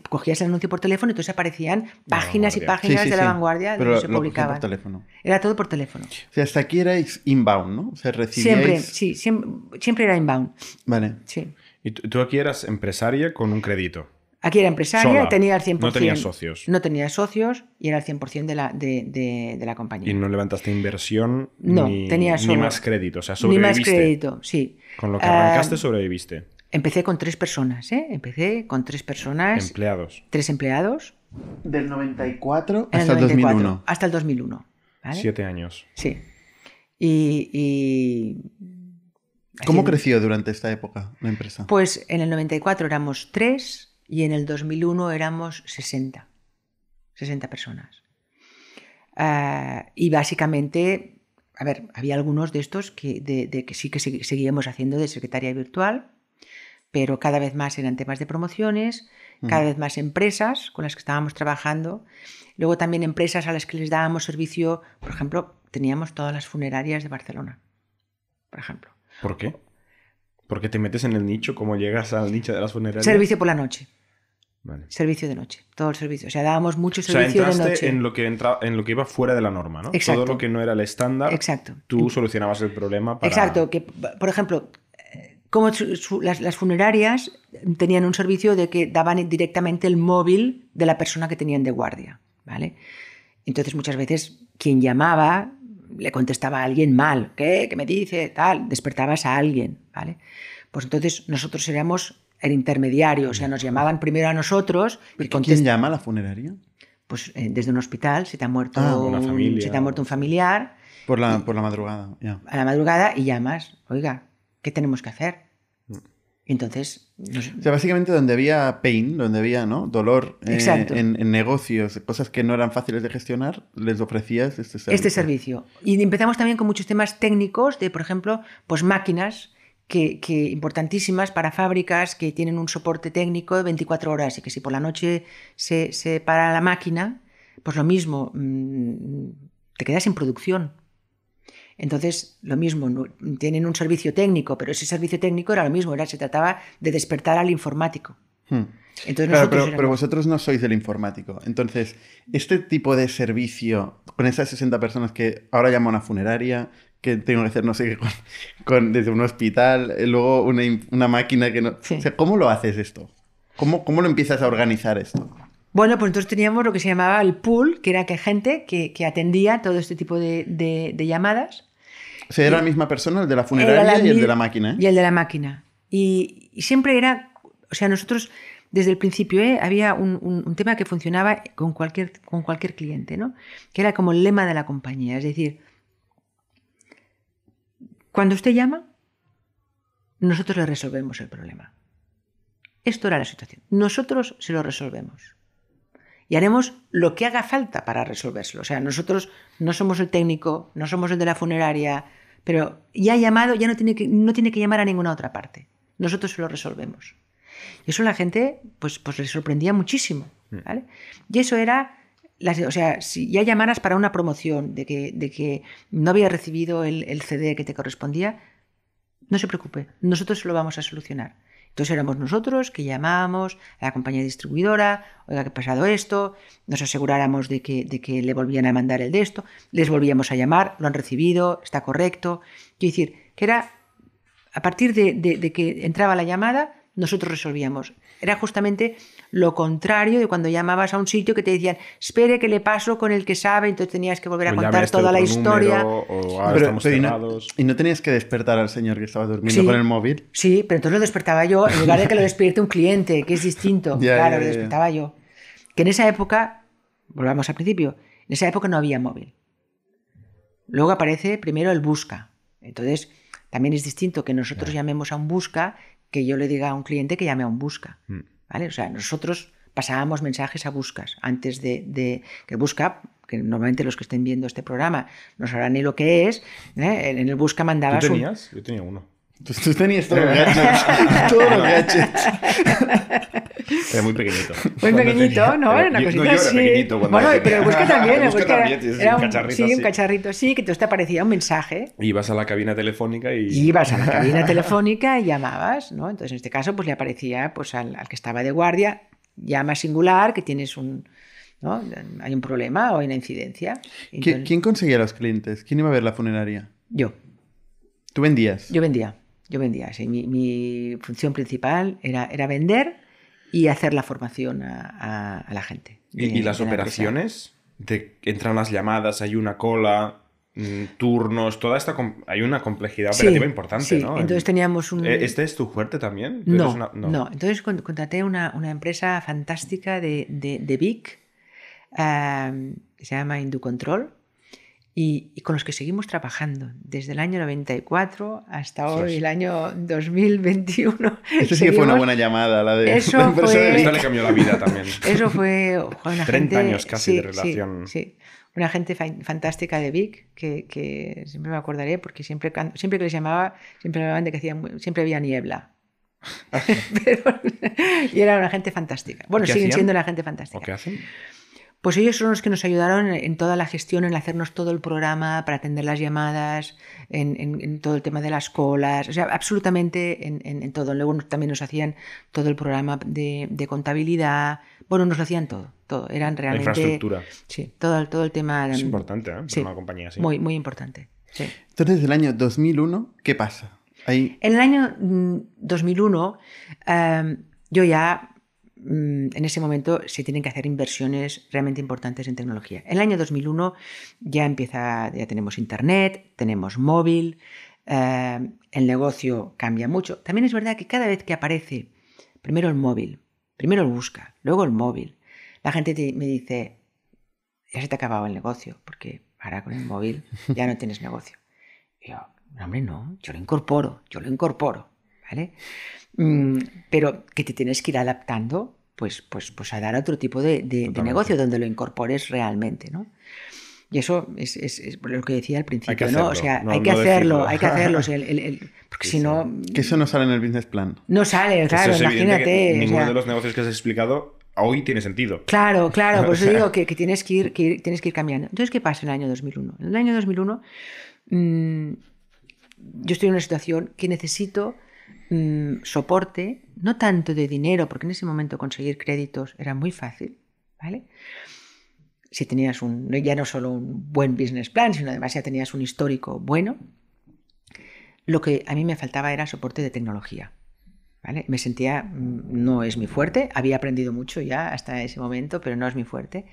cogías el anuncio por teléfono y entonces aparecían páginas y páginas Sí, sí, de la sí. vanguardia Pero donde se lo publicaban. por teléfono. Era todo por teléfono. O sea, hasta aquí erais inbound, ¿no? O sea, recibíais... Siempre, sí, siempre, siempre era inbound. Vale. Sí. Y tú aquí eras empresaria con un crédito. Aquí era empresaria, Sola. tenía el 100%. No tenía socios. No tenía socios y era el 100% de la, de, de- de la compañía. Y no levantaste inversión No, ni, tenía ni más crédito. O sea, Ni más sobreviviste. crédito, sí. Con lo que Ah, arrancaste, sobreviviste. Empecé con tres personas, ¿eh? Empecé con tres personas, Empleados. tres empleados. Del 94 en hasta el 94, 2001. Hasta el 2001. ¿vale? Siete años. Sí. Y, y ¿Cómo creció durante esta época la empresa? Pues en el 94 éramos 3 y en el 2001 éramos 60. 60 personas. Ah, y básicamente, a ver, había algunos de estos que, de, de que sí que seguíamos haciendo de secretaria virtual, pero cada vez más eran temas de promociones, cada vez más empresas con las que estábamos trabajando. Luego también empresas a las que les dábamos servicio, por ejemplo, teníamos todas las funerarias de Barcelona, por ejemplo. ¿Por qué? ¿Por qué te metes en el nicho? ¿Cómo llegas al nicho de las funerarias? Servicio por la noche. Vale. Servicio de noche, todo el servicio. O sea, dábamos mucho O sea, servicio de noche. en lo, que entra, en lo que iba fuera de la norma, ¿no? Exacto. Todo lo que no era el estándar, Exacto. tú solucionabas el problema para... Exacto, que por ejemplo, eh, como su- su- las, las funerarias tenían un servicio de que daban directamente el móvil de la persona que tenían de guardia, ¿vale? Entonces muchas veces quien llamaba le contestaba a alguien mal, ¿qué? ¿Qué me dice? Tal, despertabas a alguien, ¿vale? Pues entonces nosotros éramos el intermediario, o sea, nos llamaban primero a nosotros y ¿Quién contest- llama a la funeraria? pues eh, desde un hospital, si te ha muerto, Ah, una un, si te ha muerto un familiar, Por la, por la madrugada, ya. a la madrugada y llamas, oiga, ¿qué tenemos que hacer? Mm. Entonces, nos- O sea, básicamente donde había pain, donde había ¿no? dolor eh, Exacto. en, en negocios, cosas que no eran fáciles de gestionar, les ofrecías este servicio. este servicio. Y empezamos también con muchos temas técnicos de, por ejemplo, pues máquinas que, que importantísimas para fábricas que tienen un soporte técnico de 24 horas y que si por la noche se, se para la máquina, pues lo mismo, mm, te quedas sin producción. Entonces, lo mismo, no- tienen un servicio técnico, pero ese servicio técnico era lo mismo, era, se trataba de despertar al informático. Hmm. Entonces Claro, pero, éramos- pero vosotros no sois del informático. Entonces, este tipo de servicio, con esas 60 personas que ahora llamo a una funeraria, que tengo que hacer no sé qué, con, con- desde un hospital, eh, luego una, una máquina que no... Sí. O sea, ¿cómo lo haces esto? ¿Cómo, ¿Cómo lo empiezas a organizar esto? Bueno, pues entonces teníamos lo que se llamaba el pool, que era que gente que, que atendía todo este tipo de, de- de llamadas. O sea, era la misma persona, el de la Era funeraria la y el de la máquina, ¿eh? Y el de la máquina. Y, y siempre era, o sea, nosotros desde el principio ¿eh? había un, un- un tema que funcionaba con cualquier, con cualquier cliente, ¿no? Que era como el lema de la compañía. Es decir, cuando usted llama, nosotros le resolvemos el problema. Esto era la situación. Nosotros se lo resolvemos. Y haremos lo que haga falta para resolvérselo. O sea, nosotros no somos el técnico, no somos el de la funeraria, pero ya ha llamado, ya no tiene que, no tiene que llamar a ninguna otra parte. Nosotros se lo resolvemos. Y eso a la gente, pues, pues le sorprendía muchísimo. ¿vale? Y eso era, o sea, si ya llamaras para una promoción de que, de que no había recibido el, el CD que te correspondía, no se preocupe, nosotros lo vamos a solucionar. Entonces éramos nosotros que llamábamos a la compañía distribuidora, oiga, que ha pasado esto, nos aseguráramos de que, de que le volvían a mandar el de esto, les volvíamos a llamar, lo han recibido, está correcto. Quiero decir, que era a partir de- de que entraba la llamada, nosotros resolvíamos. Era justamente lo contrario de cuando llamabas a un sitio que te decían, espere que le paso con el que sabe, entonces tenías que volver a O contar este toda la historia. número, o ahora Pero- estamos pero y, no, cerrados. y no tenías que despertar al señor que estaba durmiendo Sí. con el móvil. Sí, pero entonces lo despertaba yo en lugar de que lo despierte un cliente, que es distinto. *laughs* Ya, claro, ya, lo despertaba yo. Que en esa época, volvamos al principio, en esa época no había móvil. Luego aparece primero el busca. Entonces, también es distinto que nosotros llamemos a un busca que yo le diga a un cliente que llame a un busca. Mm. ¿Vale? O sea, nosotros pasábamos mensajes a buscas antes de, de que busca, que normalmente los que estén viendo este programa no sabrán ni lo que es, ¿eh? en el busca ¿Tú mandabas un, tenías? Yo tenía uno. Tú, tú tenías todos los gadgets. *laughs* todos los gadgets. Era muy pequeñito. Muy pequeñito, tenía- ¿no? Era- una yo- cosita no, yo era así. pequeñito cuando bueno, lo pero el. Busca también. El *laughs* Busca era- era un un, cacharrito sí, un cacharrito, sí, que entonces te aparecía un mensaje. Ibas a la cabina telefónica y... Y ibas a la cabina *laughs* telefónica y llamabas, ¿no? Entonces, en este caso, pues le aparecía pues, al, al que estaba de guardia, llama singular, que tienes un. ¿no? Hay un problema o hay una incidencia. ¿Qui- Entonces, ¿Quién conseguía los clientes? ¿Quién iba a ver la funeraria? Yo. ¿Tú vendías? Yo vendía. Yo vendía. sí. Mi, mi función principal era, era vender y hacer la formación a, a- a la gente. ¿Y, de- y las de la empresa. operaciones? De, entran las llamadas, hay una cola, mm, turnos, toda esta... Hay una complejidad Sí, operativa importante, sí. ¿no? Entonces teníamos un... Eh, ¿Este es tu fuerte también? ¿Tú No, una- no, Entonces con- contraté una, una empresa fantástica de, de, de Vic, que se llama Inducontrol, y, y con los que seguimos trabajando desde el año 94 hasta hoy, el año 2021. *laughs* Eso sí que fue una buena llamada, la de *laughs* Eso la empresa fue- de- Esto le cambió la vida también. *laughs* Eso fue una 30 gente- años casi sí, de relación. Sí, sí. Una gente fa- fantástica de Vic que, que siempre me acordaré porque siempre, siempre que les llamaba, siempre me hablaban de que hacían, mu- siempre había niebla. Pero- y era una gente fantástica. Bueno, ¿Qué siguen hacían? siendo una gente ¿O fantástica. qué hacen? Pues ellos son los que nos ayudaron en toda la gestión, en hacernos todo el programa, para atender las llamadas, en, en- en todo el tema de las colas, o sea, absolutamente en, en- en todo. Luego nos- también nos hacían todo el programa de, de contabilidad, bueno, nos lo hacían todo, todo. Eran La realmente... infraestructura. Sí, todo, el- todo el tema... Es mm, importante, ¿eh? Para sí, una compañía así. Muy, muy importante. Sí. Entonces, desde el año 2001, ¿qué pasa? Ahí, En el año mm, 2001, eh, yo ya, mm, en ese momento, se tienen que hacer inversiones realmente importantes en tecnología. En el año 2001 ya empieza, ya tenemos internet, tenemos móvil, eh, el negocio cambia mucho. También es verdad que cada vez que aparece, primero el móvil, primero el busca, luego el móvil, la gente te- me dice, ya se te ha acabado el negocio, porque ahora con el móvil ya no tienes negocio. Y yo, "No, hombre, no, yo lo incorporo, yo lo incorporo, ¿vale? Mm, pero que te tienes que ir adaptando, pues, pues, pues a dar otro tipo de, de- de Totalmente. negocio donde lo incorpores realmente, ¿no? Y eso es, es- es lo que decía al principio, que ¿no? O sea, no- hay que no hacerlo, hay que hacerlo, el- el- *laughs* porque Sí, si no, que eso no sale en el business plan. no sale, claro, Eso es evidente imagínate. que o ninguno sea, de los negocios que has explicado hoy tiene sentido. Claro, claro, por eso *laughs* digo que, que tienes, que ir, que ir- tienes que ir cambiando. Entonces, ¿qué pasa en el año 2001? En el año 2001 mm, yo estoy en una situación que necesito mm, soporte, no tanto de dinero, porque en ese momento conseguir créditos era muy fácil, ¿vale? Si tenías un, ya no solo un buen business plan, sino además ya tenías un histórico bueno, lo que a mí me faltaba era soporte de tecnología. ¿vale? Me sentía, mm, no es mi fuerte, había aprendido mucho ya hasta ese momento, pero no es mi fuerte.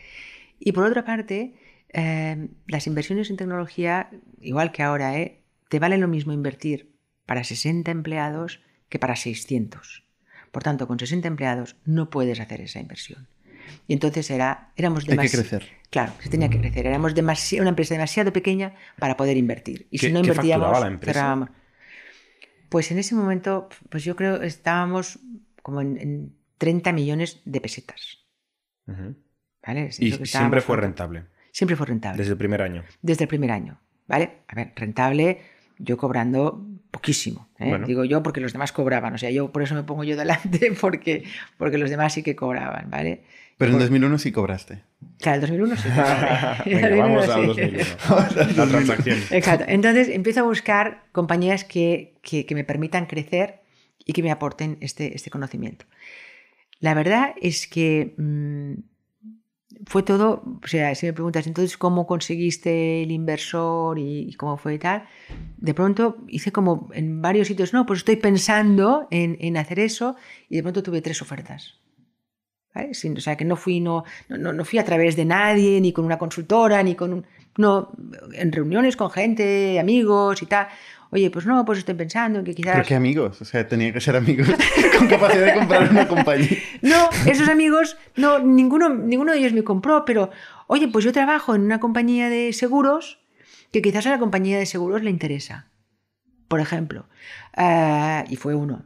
Y por otra parte, eh, las inversiones en tecnología, igual que ahora, ¿eh? te vale lo mismo invertir para 60 empleados que para 600. Por tanto, con 60 empleados no puedes hacer esa inversión. Y entonces era, éramos Hay que crecer. Claro, se tenía que crecer. Éramos demasi- una empresa demasiado pequeña para poder invertir. Y ¿Qué- si no invertíamos, la empresa? cerrábamos. Pues en ese momento, pues yo creo que estábamos como en, en 30 millones de pesetas. Ujú. ¿vale? Es Y siempre fue rentable. Siempre fue rentable. Desde el primer año. Desde el primer año. ¿Vale? A ver, rentable, yo cobrando poquísimo. ¿eh? Bueno. Digo yo porque los demás cobraban. O sea, yo por eso me pongo yo delante, *laughs* porque, porque los demás sí que cobraban, ¿vale? Pero en Por- 2001 sí cobraste. Claro, el 2001 sí. *laughs* Venga, 2001 *laughs* vamos sí. al 2001. La transacción. Exacto. Entonces empiezo a buscar compañías que, que- que me permitan crecer y que me aporten este, este conocimiento. La verdad es que mm, fue todo, o sea, si me preguntas entonces cómo conseguiste el inversor y, cómo fue y tal, de pronto hice como en varios sitios, no, pues estoy pensando en, en hacer eso y de pronto tuve tres ofertas. ¿vale? Sin- o sea, que no fui, no, no, no fui a través de nadie, ni con una consultora, ni con un... No, en reuniones con gente, amigos y tal. Oye, pues no, pues estoy pensando en que quizás... Pero qué amigos. O sea, tenía que ser amigos *laughs* con capacidad de comprar una compañía. *laughs* No, esos amigos, no, ninguno, ninguno de ellos me compró, pero oye, pues yo trabajo en una compañía de seguros que quizás a la compañía de seguros le interesa, por ejemplo. Ah, y fue uno.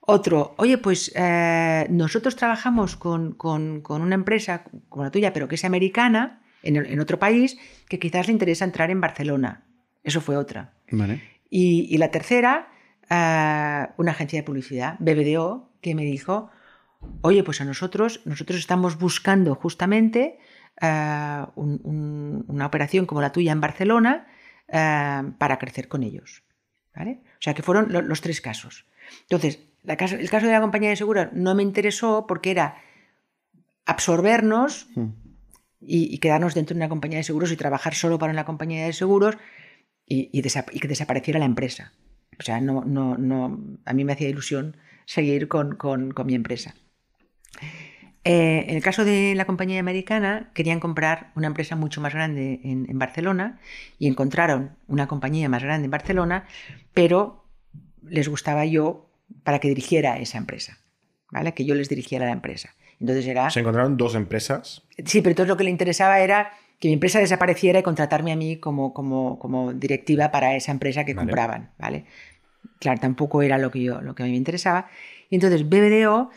Otro, oye, pues eh, nosotros trabajamos con, con- con una empresa como la tuya, pero que es americana, en, el- en otro país, que quizás le interesa entrar en Barcelona. Eso fue otra. Vale. Y, y la tercera, ah, una agencia de publicidad, BBDO, que me dijo, oye, pues a nosotros, nosotros estamos buscando justamente ah, un- un- una operación como la tuya en Barcelona ah, para crecer con ellos. ¿vale? O sea, que fueron lo- los tres casos. Entonces, la caso- el caso de la compañía de seguros no me interesó porque era absorbernos Mm. y, y quedarnos dentro de una compañía de seguros y trabajar solo para una compañía de seguros y, y desa- y que desapareciera la empresa. O sea, no, no, no, a mí me hacía ilusión seguir con, con- con mi empresa. Eh, en el caso de la compañía americana, querían comprar una empresa mucho más grande en, en Barcelona y encontraron una compañía más grande en Barcelona, pero les gustaba yo para que dirigiera esa empresa, ¿vale? Que yo les dirigiera la empresa. Entonces era... Se encontraron dos empresas. Sí, pero entonces lo que le interesaba era que mi empresa desapareciera y contratarme a mí como, como, como directiva para esa empresa que Vale. compraban, ¿vale? Claro, tampoco era lo que, yo, lo que a mí me interesaba. Y entonces BBDO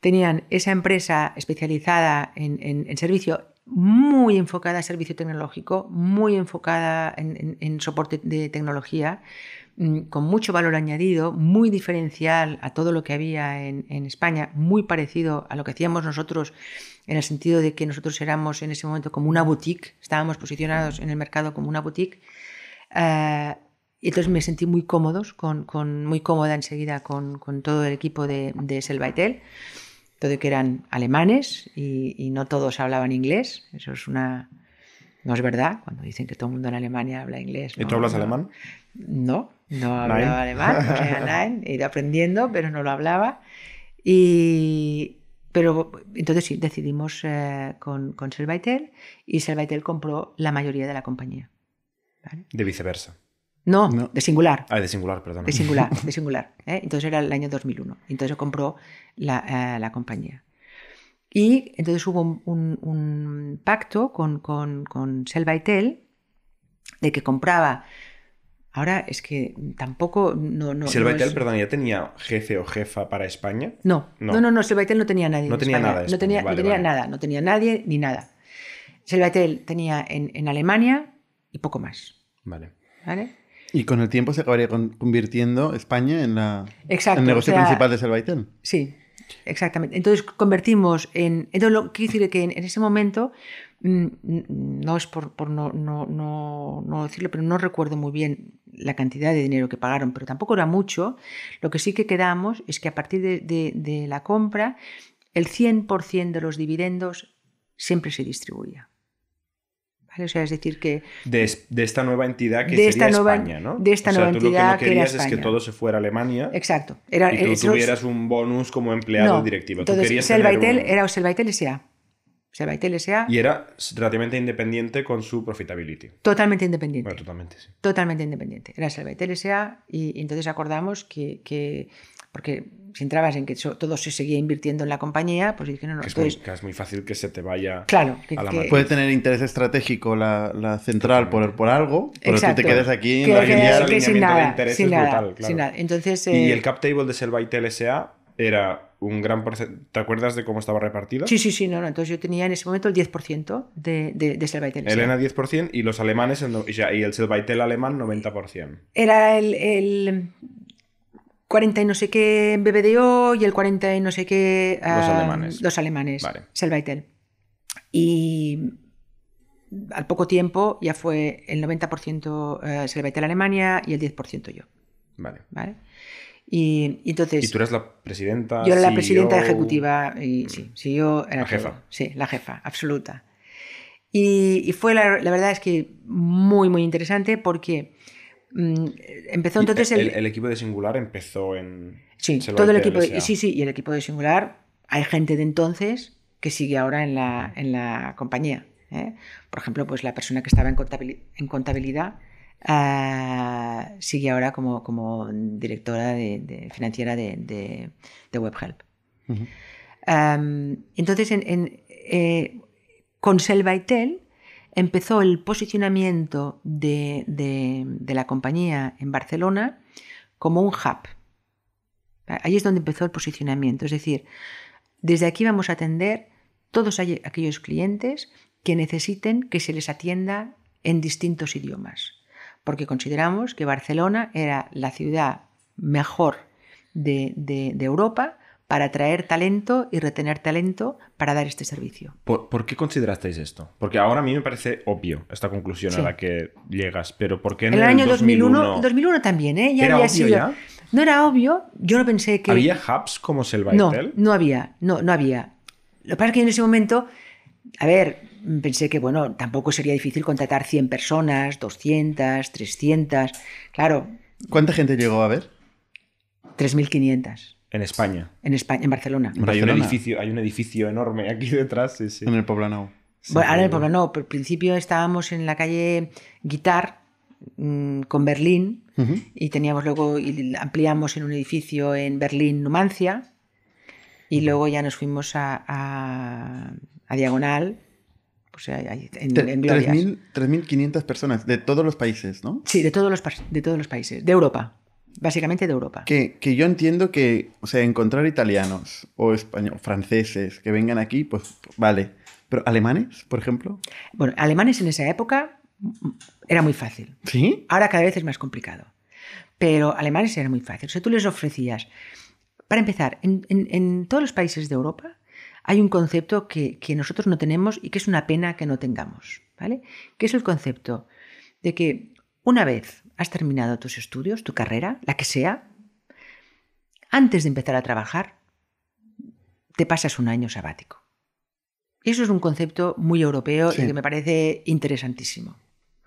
tenían esa empresa especializada en, en- en servicio, muy enfocada a servicio tecnológico, muy enfocada en, en- soporte de tecnología, con mucho valor añadido, muy diferencial a todo lo que había en, en España, muy parecido a lo que hacíamos nosotros en el sentido de que nosotros éramos en ese momento como una boutique, estábamos posicionados en el mercado como una boutique. Eh, y entonces me sentí muy cómodos, con, con- muy cómoda enseguida con, con todo el equipo de, de Selvatel, todo que eran alemanes y, y no todos hablaban inglés. Eso es una... No es verdad, cuando dicen que todo el mundo en Alemania habla inglés. ¿Y no, tú hablas no. alemán? No, no Nein. hablaba alemán, *laughs* era nein, he ido aprendiendo, pero no lo hablaba. Y, pero entonces sí, decidimos eh, con, con Selvatel y Selvatel compró la mayoría de la compañía. ¿vale? De viceversa. No, No. de singular. Ah, de singular, perdón. De singular, *laughs* de singular. ¿eh? Entonces era el año 2001. Entonces compró la, eh, la compañía. Y entonces hubo un, un- un pacto con, con, con Selvatel de que compraba. Ahora es que tampoco. No, no, Si el no Baitel, es- perdón, ya tenía jefe o jefa para España. No, No. no, no, no, Selvatel no tenía nadie. No en tenía España. nada de No tenía, no tenía vale. nada, no tenía nadie ni nada. Selvatel tenía en, en Alemania y poco más. Vale. ¿Vale? Y con el tiempo se acabaría con- convirtiendo España en la, Exacto, el negocio o sea, principal de Selvaiten. Sí, exactamente. Entonces convertimos en. Entonces, lo quiero decir que en, en ese momento, mm, mm, no es por, por no, no, no, no decirlo, pero no recuerdo muy bien la cantidad de dinero que pagaron, pero tampoco era mucho. Lo que sí que quedamos es que a partir de, de- de la compra, el 100% de los dividendos siempre se distribuía. ¿Vale? O sea, es decir, que De, es- de esta nueva entidad que De sería esta nueva- España, ¿no? de esta o sea, nueva tú lo entidad que que no era querías es que todo se fuera a Alemania Exacto. Era, y tú eso tuvieras un bonus como empleado no. directivo. tú Entonces, querías tener Selvatel un- era S.A. Selvatel S.A. Y era relativamente independiente con su profitability. totalmente independiente. Bueno, totalmente, sí. Totalmente independiente. Era Selvatel S.A. Y, y entonces acordamos que, que- Porque si entrabas en que todo se seguía invirtiendo en la compañía, pues dije, no, no. Que es, muy, Entonces, que es muy fácil que se te vaya. claro, que, a la que-. Puede tener interés estratégico la, la central por, por algo, pero tú Exacto. te quedas aquí en la alineamiento de nada, intereses sin nada, brutal, claro. sin nada. Entonces, Y eh, el cap table de Selvatel S.A. era un gran porcentaje. ¿Te acuerdas de cómo estaba repartido? sí, sí, sí, no, no. Entonces yo tenía en ese momento el 10% de, de, de Selvatel. Elena 10% y los alemanes, el no- y el Selvatel alemán 90%. Era el, el 40 y no sé qué en BBDO y el 40 y no sé qué... Los ah, alemanes. Los alemanes. Vale. Selvatel. Y al poco tiempo ya fue el 90% eh, Selvatel Alemania y el 10% yo. Vale. ¿vale? Y, y entonces... Y tú eres la presidenta. Yo era la CEO, presidenta ejecutiva y sí, sí, yo era La jefa. todo. Sí, la jefa, absoluta. Y, y fue la, la verdad es que muy, muy interesante porque mm, empezó entonces el, el, el equipo de Singular empezó en. sí, todo el equipo, de, sí, sí, y el equipo de Singular, hay gente de entonces que sigue ahora en la, en la compañía. ¿eh? Por ejemplo, pues la persona que estaba en contabilidad, en contabilidad ah, sigue ahora como, como directora de, de- financiera de, de, de WebHelp. Entonces, en, en, eh, con Selvatel empezó el posicionamiento de, la compañía en Barcelona como un hub. Ahí es donde empezó el posicionamiento. Es decir, desde aquí vamos a atender todos aqu- aquellos clientes que necesiten que se les atienda en distintos idiomas. Porque consideramos que Barcelona era la ciudad mejor de, de- de Europa para atraer talento y retener talento para dar este servicio. ¿Por, por qué considerasteis esto? Porque ahora a mí me parece obvio esta conclusión Sí. a la que llegas, pero ¿por qué en, el año 2001, 2001 2001 también, ¿eh? Ya ¿Era había obvio sido. ya? No era obvio, yo no pensé que. ¿Había hubs como No, Selvatel? no había, no, no había. Lo que pasa es que en ese momento, a ver, pensé que, bueno, tampoco sería difícil contratar 100 personas, 200, 300, claro, ¿Cuánta gente llegó a ver? 3.500 En España. en España, en Barcelona. En Hay un, Barcelona. edificio, hay un edificio enorme aquí detrás, sí, sí. En el Poblenou. Sí, Bueno, ahora en el no, pero al principio estábamos en la calle Guitar mm, con Berlín y teníamos luego, y ampliamos en un edificio en Berlín, Numancia, y luego ya nos fuimos a, a- a Diagonal, pues o sea, hay- en, Tre- en. 3.000 3.500 personas de todos los países, ¿no? Sí, de todos, los, de todos los países, de Europa, básicamente de Europa. Que, que yo entiendo que, o sea, encontrar italianos o españoles, franceses que vengan aquí, pues vale. Pero alemanes, por ejemplo. Bueno, alemanes en esa época mm, era muy fácil. ¿Sí? Ahora cada vez es más complicado. Pero alemanes era muy fácil. O sea, tú les ofrecías. Para empezar, en, en- en todos los países de Europa hay un concepto que, que nosotros no tenemos y que es una pena que no tengamos. ¿Vale? Que es el concepto de que una vez has terminado tus estudios, tu carrera, la que sea, antes de empezar a trabajar, te pasas un año sabático. Y eso es un concepto muy europeo Sí. y que me parece interesantísimo.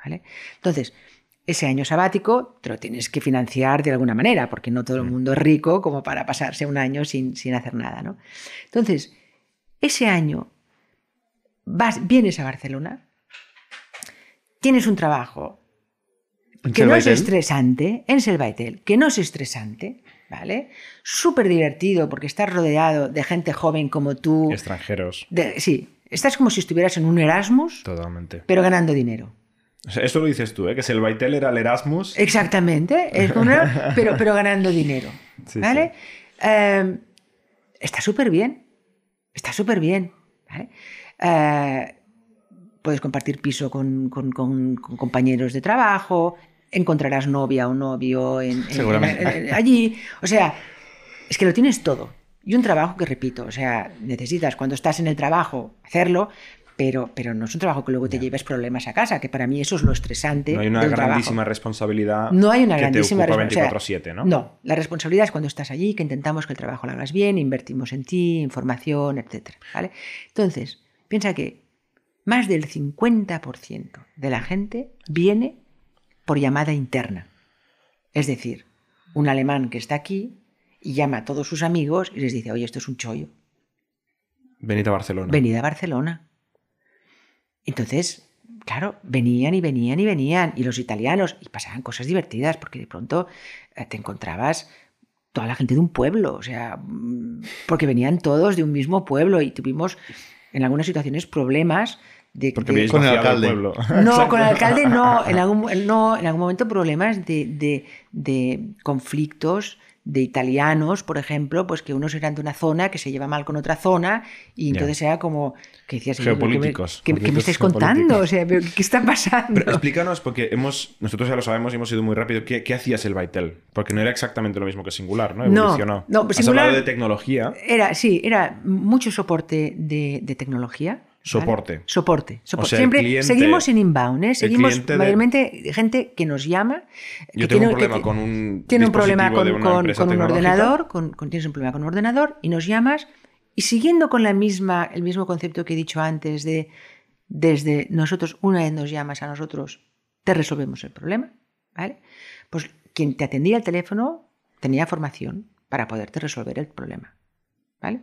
¿vale? Entonces, ese año sabático te lo tienes que financiar de alguna manera, porque no todo el mundo es rico como para pasarse un año sin, sin hacer nada. ¿no? Entonces, ese año vas, vienes a Barcelona, tienes un trabajo ¿En que no es estresante, en Selvatel, que no es estresante, ¿vale? Súper divertido porque estás rodeado de gente joven como tú. Extranjeros. De- sí, estás como si estuvieras en un Erasmus, Totalmente. pero ganando dinero. O sea, esto lo dices tú, ¿eh? Que si el Baitel era el Erasmus. Exactamente, es como *laughs* una- pero, pero ganando dinero. Sí, ¿Vale? Eh, está súper bien. Está súper bien. ¿vale? Eh, puedes compartir piso con, con- con- con compañeros de trabajo, encontrarás novia o novio en- allí. O sea, es que lo tienes todo. Y un trabajo que repito, o sea, necesitas cuando estás en el trabajo hacerlo, pero, pero no es un trabajo que luego te lleves problemas a casa, que para mí eso es lo estresante. No hay una del trabajo. grandísima responsabilidad. No hay una que grandísima responsabilidad. 24-7, ¿no? No, la responsabilidad es cuando estás allí, que intentamos que el trabajo lo hagas bien, invertimos en ti, información, etc. ¿vale? Entonces, piensa que más del 50% de la gente viene por llamada interna. Es decir, un alemán que está aquí y llama a todos sus amigos y les dice, oye, esto es un chollo, Venid a Barcelona. venid a Barcelona. Entonces, claro, venían y venían y venían, y los italianos, y pasaban cosas divertidas, porque de pronto eh, te encontrabas toda la gente de un pueblo, o sea, mm, porque venían todos de un mismo pueblo y tuvimos en algunas situaciones problemas de... Porque de- Con el alcalde. pueblo. no, con el alcalde no. En algún, *laughs* no, en algún momento problemas de, de- de conflictos de italianos, por ejemplo, pues que unos eran de una zona que se lleva mal con otra zona y entonces era como que decías, "Oye, Geopolíticos, ¿qué me, qué- qué me conflictos estáis contando? O sea, ¿pero ¿qué está pasando? Pero explícanos, porque hemos, nosotros ya lo sabemos y hemos ido muy rápido. ¿Qué, qué hacías el Baitel? Porque no era exactamente lo mismo que Singular, ¿no? No, Evolucionó. no, pues Has Singular- hablado de tecnología. Era, sí, era mucho soporte de, de tecnología. ¿Vale? Soporte. Soporte. sea, Siempre cliente- seguimos en inbound, ¿eh? Seguimos de- mayormente gente que nos llama. Yo que tengo un que problema con un tiene un problema con, un ordenador, con- tienes un problema con un ordenador y nos llamas y siguiendo con la misma, el mismo concepto que he dicho antes de desde nosotros, una vez nos llamas a nosotros, te resolvemos el problema, ¿vale? Pues quien te atendía el teléfono tenía formación para poderte resolver el problema, ¿vale?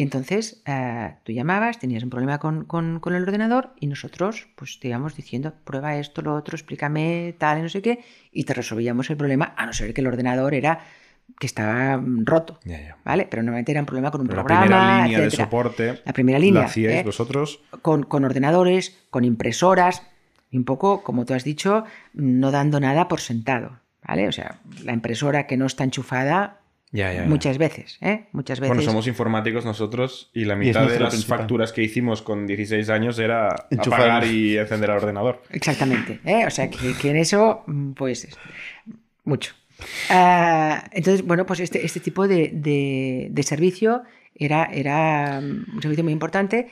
Y entonces eh, tú llamabas, tenías un problema con, con- con el ordenador y nosotros pues te íbamos diciendo, prueba esto, lo otro, explícame tal y no sé qué, y te resolvíamos el problema, a no ser que el ordenador era que estaba mm, roto, Ya, ya. ¿vale? Pero normalmente era un problema con un Pero la programa, primera línea de soporte. La primera línea, La hacíais ¿eh? vosotros. con, con ordenadores, con impresoras, y un poco, como tú has dicho, no dando nada por sentado, ¿vale? O sea, la impresora que no está enchufada Ya, ya, ya. muchas veces, ¿eh? Muchas veces. Bueno, somos informáticos nosotros y la mitad de las principal. facturas que hicimos con 16 años era Enchufar. apagar y encender el ordenador. Exactamente. ¿eh? O sea, que, que en eso, mm, pues, mucho. Ah, entonces, bueno, pues este, este tipo de, de- de servicio era, era un servicio muy importante.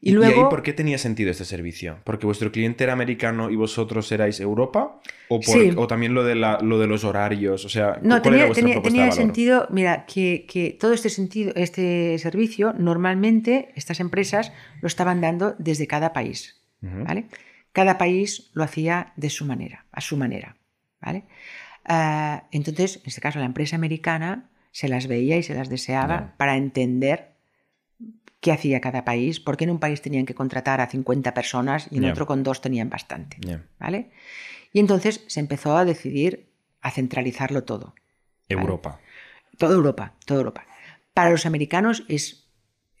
Y luego... ahí por qué tenía sentido este servicio? ¿Porque vuestro cliente era americano y vosotros erais Europa? ¿O, por- Sí. o también lo de, la- lo de los horarios? O sea, No, ¿cuál era tenía, vuestra tenía, tenía sentido, mira, que, que todo este sentido, este servicio, normalmente estas empresas lo estaban dando desde cada país. ¿vale? Cada país lo hacía de su manera, a su manera. ¿vale? Ah, entonces, en este caso, la empresa americana se las veía y se las deseaba para entender qué hacía cada país, porque en un país tenían que contratar a 50 personas y en Ya. otro con dos tenían bastante. Ya. ¿vale? Y entonces se empezó a decidir a centralizarlo todo. Europa. Toda Europa, toda Europa. Para los americanos es,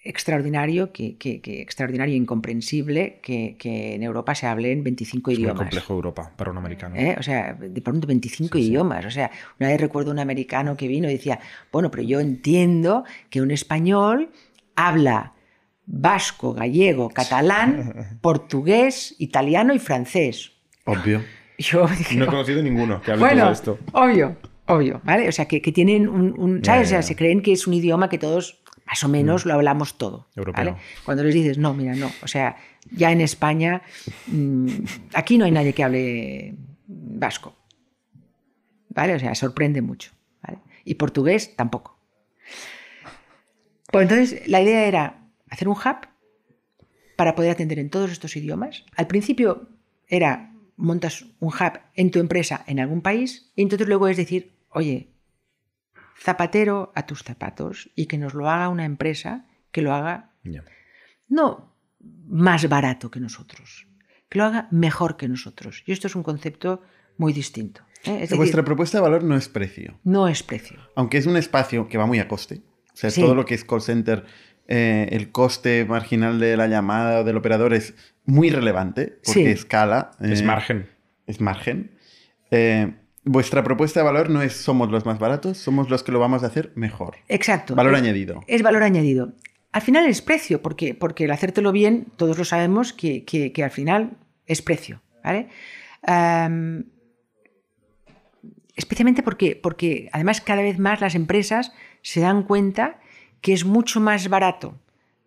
extraordinario, que, que- que extraordinario e incomprensible que, que en Europa se hablen 25 Es idiomas. complejo Europa para un americano. ¿eh? O sea, de pronto 25 idiomas. O sea, una vez recuerdo un americano que vino y decía, bueno, pero yo entiendo que un español habla vasco, gallego, catalán, *laughs* portugués, italiano y francés. Obvio. Yo dije, No he conocido ninguno que hable todo bueno, esto. obvio, obvio, ¿vale? O sea, que, que tienen un, ¿sabes? O sea, se creen que es un idioma que todos más o menos lo hablamos todo, Europeo. ¿vale? Cuando les dices, no, mira, no, o sea, ya en España, mm, aquí no hay nadie que hable vasco, ¿vale? O sea, sorprende mucho, ¿vale? Y portugués tampoco. Pues entonces, la idea era hacer un hub para poder atender en todos estos idiomas. Al principio era montas un hub en tu empresa en algún país y entonces luego es decir, oye, zapatero a tus zapatos y que nos lo haga una empresa que lo haga no más barato que nosotros, que lo haga mejor que nosotros. Y esto es un concepto muy distinto. ¿eh? Es decir, Vuestra propuesta de valor no es precio. no es precio. Aunque es un espacio que va muy a coste. O sea, Sí. todo lo que es call center, eh, el coste marginal de la llamada o del operador es muy relevante porque Sí. escala. Es eh, margen. Es margen. Eh, vuestra propuesta de valor no es somos los más baratos, somos los que lo vamos a hacer mejor. Exacto. Valor Es- añadido. Es valor añadido. Al final es precio, porque, porque el hacértelo bien, todos lo sabemos que, que- que al final es precio. ¿vale? Especialmente porque, porque además cada vez más las empresas se dan cuenta que es mucho más barato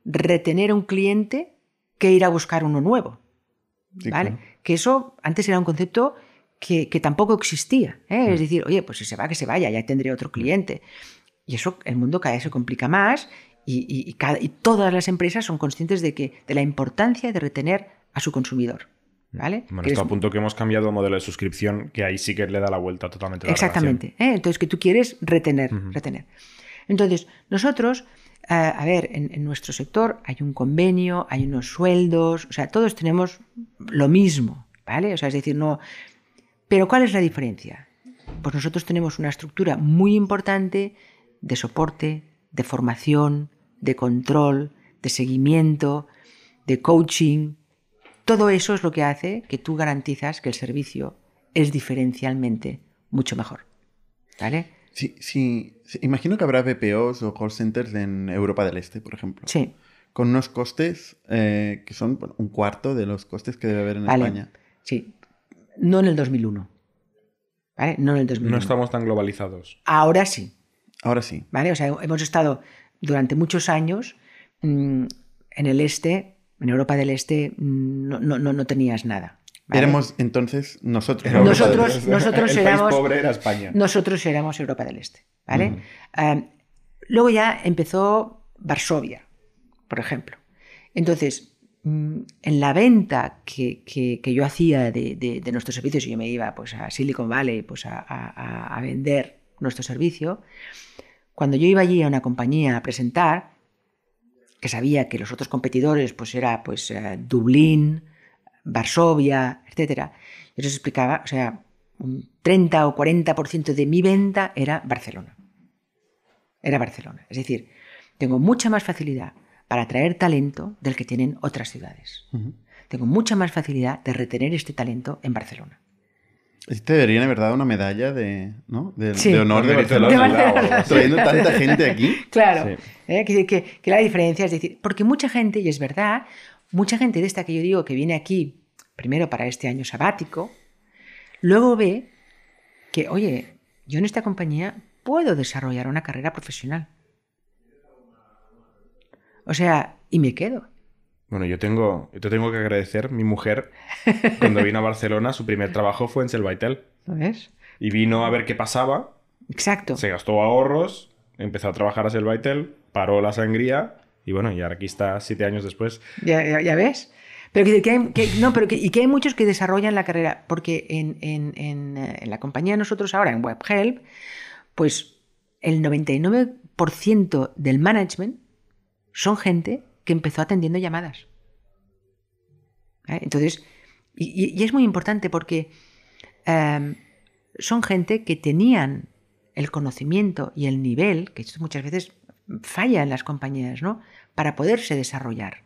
retener a un cliente que ir a buscar uno nuevo. Sí, ¿vale? claro. Que eso antes era un concepto que, que tampoco existía. ¿eh? Es decir, oye, pues si se va, que se vaya, ya tendré otro cliente. Y eso, el mundo cada vez se complica más y, y- y cada- y todas las empresas son conscientes de, que, de la importancia de retener a su consumidor. ¿vale? Bueno, Que esto es- a punto que hemos cambiado el modelo de suscripción, que ahí sí que le da la vuelta totalmente. a la Exactamente. ¿eh? Entonces, que tú quieres retener, retener. Entonces, nosotros, eh, a ver, en, en nuestro sector hay un convenio, hay unos sueldos, o sea, todos tenemos lo mismo, ¿vale? O sea, es decir, no... Pero ¿cuál es la diferencia? Pues nosotros tenemos una estructura muy importante de soporte, de formación, de control, de seguimiento, de coaching. Todo eso es lo que hace que tú garantizas que el servicio es diferencialmente mucho mejor. ¿Vale? Sí, sí, sí, Imagino que habrá BPOs o call centers en Europa del Este, por ejemplo. Sí. Con unos costes eh, que son bueno, un cuarto de los costes que debe haber en Vale. España. Sí. No en el 2001. ¿Vale? No en el 2001. No estamos tan globalizados. Ahora sí. Ahora sí. ¿Vale? O sea, hemos estado durante muchos años mm, en el este, en Europa del Este, mm, no, no, no, no tenías nada. ¿Vale? Éramos entonces nosotros. Europa Nosotros- del Este. nosotros el éramos- país pobre era España. Nosotros éramos Europa del Este. ¿vale? Ah, luego ya empezó Varsovia, por ejemplo. Entonces, mm, en la venta que, que- que yo hacía de, de- de nuestros servicios, y yo me iba pues, a Silicon Valley pues, a, a- a vender nuestro servicio, cuando yo iba allí a una compañía a presentar, que sabía que los otros competidores pues, era pues, eh, Dublín, Varsovia, etcétera, yo les explicaba, o sea, un 30 o 40% de mi venta era Barcelona. Era Barcelona. Es decir, tengo mucha más facilidad para atraer talento del que tienen otras ciudades. Tengo mucha más facilidad de retener este talento en Barcelona. Te deberían haber dado una medalla de, ¿no? de, Sí. de honor de de Barcelona. *laughs* Trayendo tanta gente aquí. Claro, Sí. ¿eh? que, que- que la diferencia es decir, porque mucha gente, y es verdad, mucha gente de esta que yo digo que viene aquí, primero para este año sabático, luego ve que, oye, yo en esta compañía puedo desarrollar una carrera profesional. O sea, y me quedo. Bueno, yo tengo, yo te tengo que agradecer. Mi mujer, cuando vino a Barcelona, su primer trabajo fue en Selvitel. ¿Lo ves? Y vino a ver qué pasaba, Exacto. se gastó ahorros, empezó a trabajar a Selvitel, paró la sangría y bueno, y ahora aquí está siete años después. Ya, ya- ves. Pero que, que que- no, pero que, y que hay muchos que desarrollan la carrera, porque en, en- en, eh, la compañía de nosotros ahora, en WebHelp, pues el 99% del management son gente que empezó atendiendo llamadas. ¿Eh? Entonces, y, es muy importante porque em, son gente que tenían el conocimiento y el nivel, que muchas veces falla en las compañías, ¿no? Para poderse desarrollar.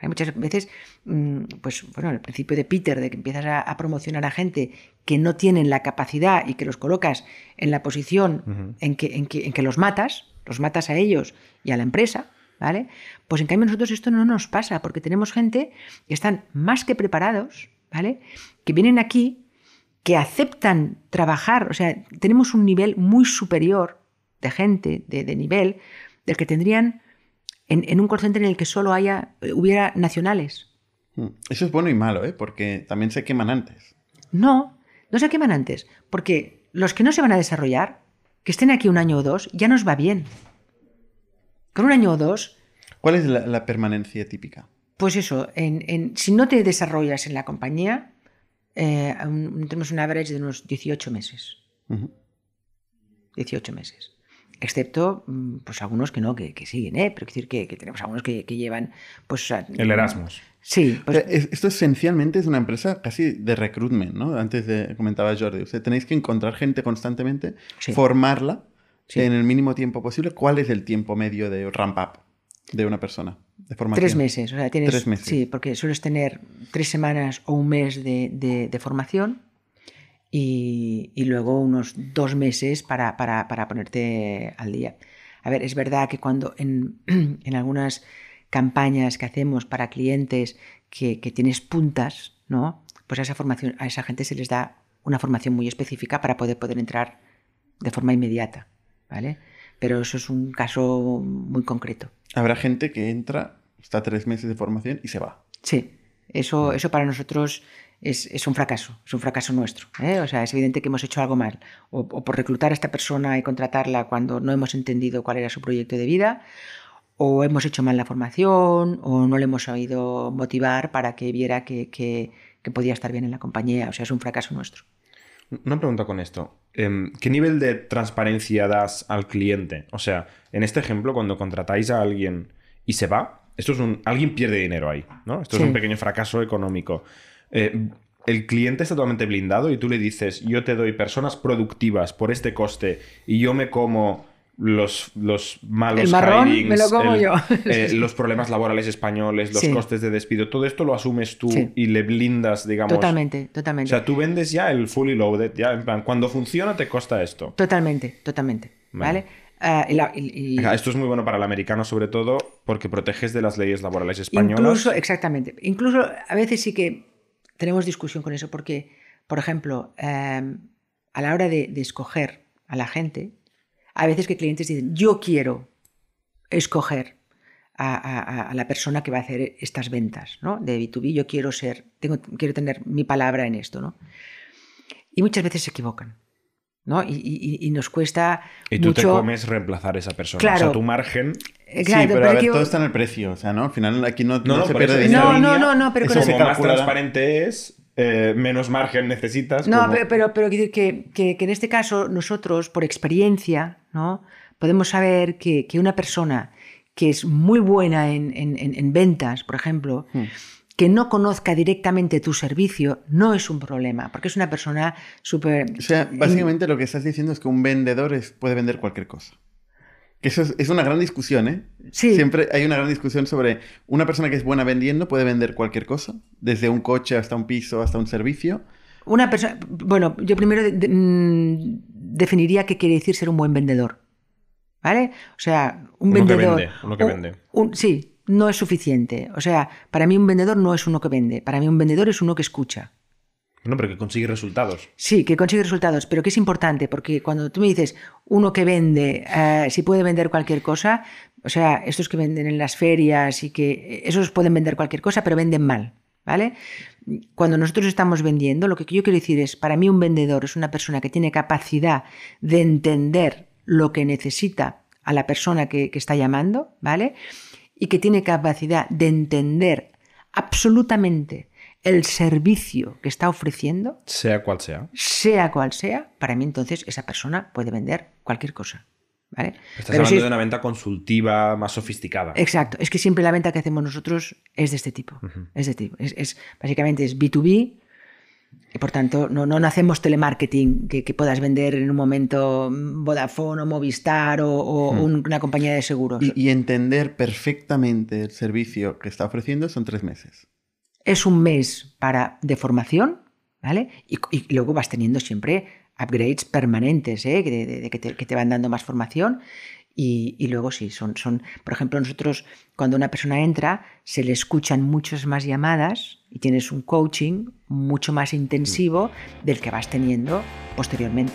Hay muchas veces, mm, pues bueno, el principio de Peter, de que empiezas a, promocionar a gente que no tienen la capacidad y que los colocas en la posición en, que, en, que, los matas, los matas a ellos y a la empresa, ¿vale? Pues en cambio nosotros esto no nos pasa, porque tenemos gente que están más que preparados, ¿vale? Que vienen aquí, que aceptan trabajar, o sea, tenemos un nivel muy superior de gente, de, de nivel, del que tendrían en, un call en el que solo haya, hubiera nacionales. Hmm. Eso es bueno y malo, ¿eh? porque también se queman antes. No, no se queman antes, porque los que no se van a desarrollar, que estén aquí un año o dos, ya nos va bien. Con un año o dos... ¿Cuál es la, permanencia típica? Pues eso, en, si no te desarrollas en la compañía, eh, tenemos un average de unos 18 meses. 18 meses excepto mm, pues algunos que no, que, siguen, ¿eh? pero decir que, tenemos algunos que, llevan pues... El Erasmus. Sí. Pues esto esencialmente es una empresa casi de recruitment, ¿no? Antes de, comentaba Jordi, usted tenéis que encontrar gente constantemente, formarla en el mínimo tiempo posible. ¿Cuál es el tiempo medio de ramp up de una persona? De formación? Tres meses. O sea, tienes, tres meses. Sí, porque sueles tener tres semanas o un mes de, de formación y, luego unos dos meses para, para, ponerte al día. A ver, es verdad que cuando en, *clears throat* en algunas campañas que hacemos para clientes que, que, tienes puntas, ¿no? Pues a esa formación, a esa gente se les da una formación muy específica para poder, poder entrar de forma inmediata, ¿vale? Pero eso es un caso muy concreto. Habrá gente que entra, está tres meses de formación y se va. Sí, eso, eso para nosotros es, un fracaso, es un fracaso nuestro. ¿eh? O sea, es evidente que hemos hecho algo mal. O, por reclutar a esta persona y contratarla cuando no hemos entendido cuál era su proyecto de vida, o hemos hecho mal la formación, o no le hemos sabido motivar para que viera que, podía estar bien en la compañía. O sea, es un fracaso nuestro. Una pregunta con esto. Em, ¿Qué nivel de transparencia das al cliente? O sea, en este ejemplo, cuando contratáis a alguien y se va, esto es un. alguien pierde dinero ahí, ¿no? Esto es un pequeño fracaso económico. Eh, el cliente está totalmente blindado y tú le dices, yo te doy personas productivas por este coste y yo me como los, los malos el marrón me lo como yo. Eh, *laughs* los problemas laborales españoles, los costes de despido, todo esto lo asumes tú y le blindas, digamos. Totalmente, totalmente. O sea, tú vendes ya el fully loaded, ya en plan, cuando funciona te costa esto. Totalmente, totalmente. ¿Vale? Ah, esto es muy bueno para el americano, sobre todo, porque proteges de las leyes laborales españolas. Incluso, exactamente. Incluso a veces sí que tenemos discusión con eso porque, por ejemplo, em, a la hora de, escoger a la gente, a veces que clientes dicen, yo quiero escoger a, la persona que va a hacer estas ventas ¿no? de B2B, yo quiero ser, tengo, quiero tener mi palabra en esto. ¿no? Y muchas veces se equivocan. ¿No? Y, nos cuesta. Y tú te comes reemplazar a esa persona. Claro. O sea, tu margen. Eh, sí, pero, a ver, todo está en el precio. O sea, ¿no? Al final aquí no, no, se pierde dinero. No, no, no, pero como más transparente es, eh, menos margen necesitas. No, pero, pero, pero decir que, que, en este caso nosotros, por experiencia, ¿no? podemos saber que, que una persona que es muy buena en, en, en ventas, por ejemplo, hmm que no conozca directamente tu servicio no es un problema, porque es una persona súper... O sea, básicamente lo que estás diciendo es que un vendedor puede vender cualquier cosa. Que eso es, una gran discusión, ¿eh? Sí. Siempre hay una gran discusión sobre una persona que es buena vendiendo puede vender cualquier cosa, desde un coche hasta un piso, hasta un servicio. Una persona, bueno, yo primero mm, definiría qué quiere decir ser un buen vendedor. ¿Vale? O sea, un vendedor. Que vende, uno que vende. sí, no es suficiente. O sea, para mí un vendedor no es uno que vende, para mí un vendedor es uno que escucha. No, pero que consigue resultados. Sí, que consigue resultados, pero que es importante, porque cuando tú me dices uno que vende, eh, si puede vender cualquier cosa, o sea, estos que venden en las ferias y que esos pueden vender cualquier cosa, pero venden mal, ¿vale? Cuando nosotros estamos vendiendo, lo que yo quiero decir es, para mí un vendedor es una persona que tiene capacidad de entender lo que necesita a la persona que, que está llamando, ¿vale? Y que tiene capacidad de entender absolutamente el servicio que está ofreciendo, sea cual sea, sea cual sea, para mí entonces esa persona puede vender cualquier cosa. ¿vale? Estás hablando de una venta consultiva más sofisticada. Exacto, es que siempre la venta que hacemos nosotros es de este tipo. Es de tipo. Es, básicamente es B2B Y por tanto, no, no, hacemos telemarketing que, que, puedas vender en un momento Vodafone o Movistar o, o hmm. una compañía de seguros. Y, y, entender perfectamente el servicio que está ofreciendo son tres meses. Es un mes para, de formación, ¿vale? Y, y luego vas teniendo siempre upgrades permanentes, ¿eh? de, de, que, te, que, te, van dando más formación. Y, y, luego sí, son, son, por ejemplo, nosotros cuando una persona entra, se le escuchan muchas más llamadas y tienes un coaching mucho más intensivo del que vas teniendo posteriormente.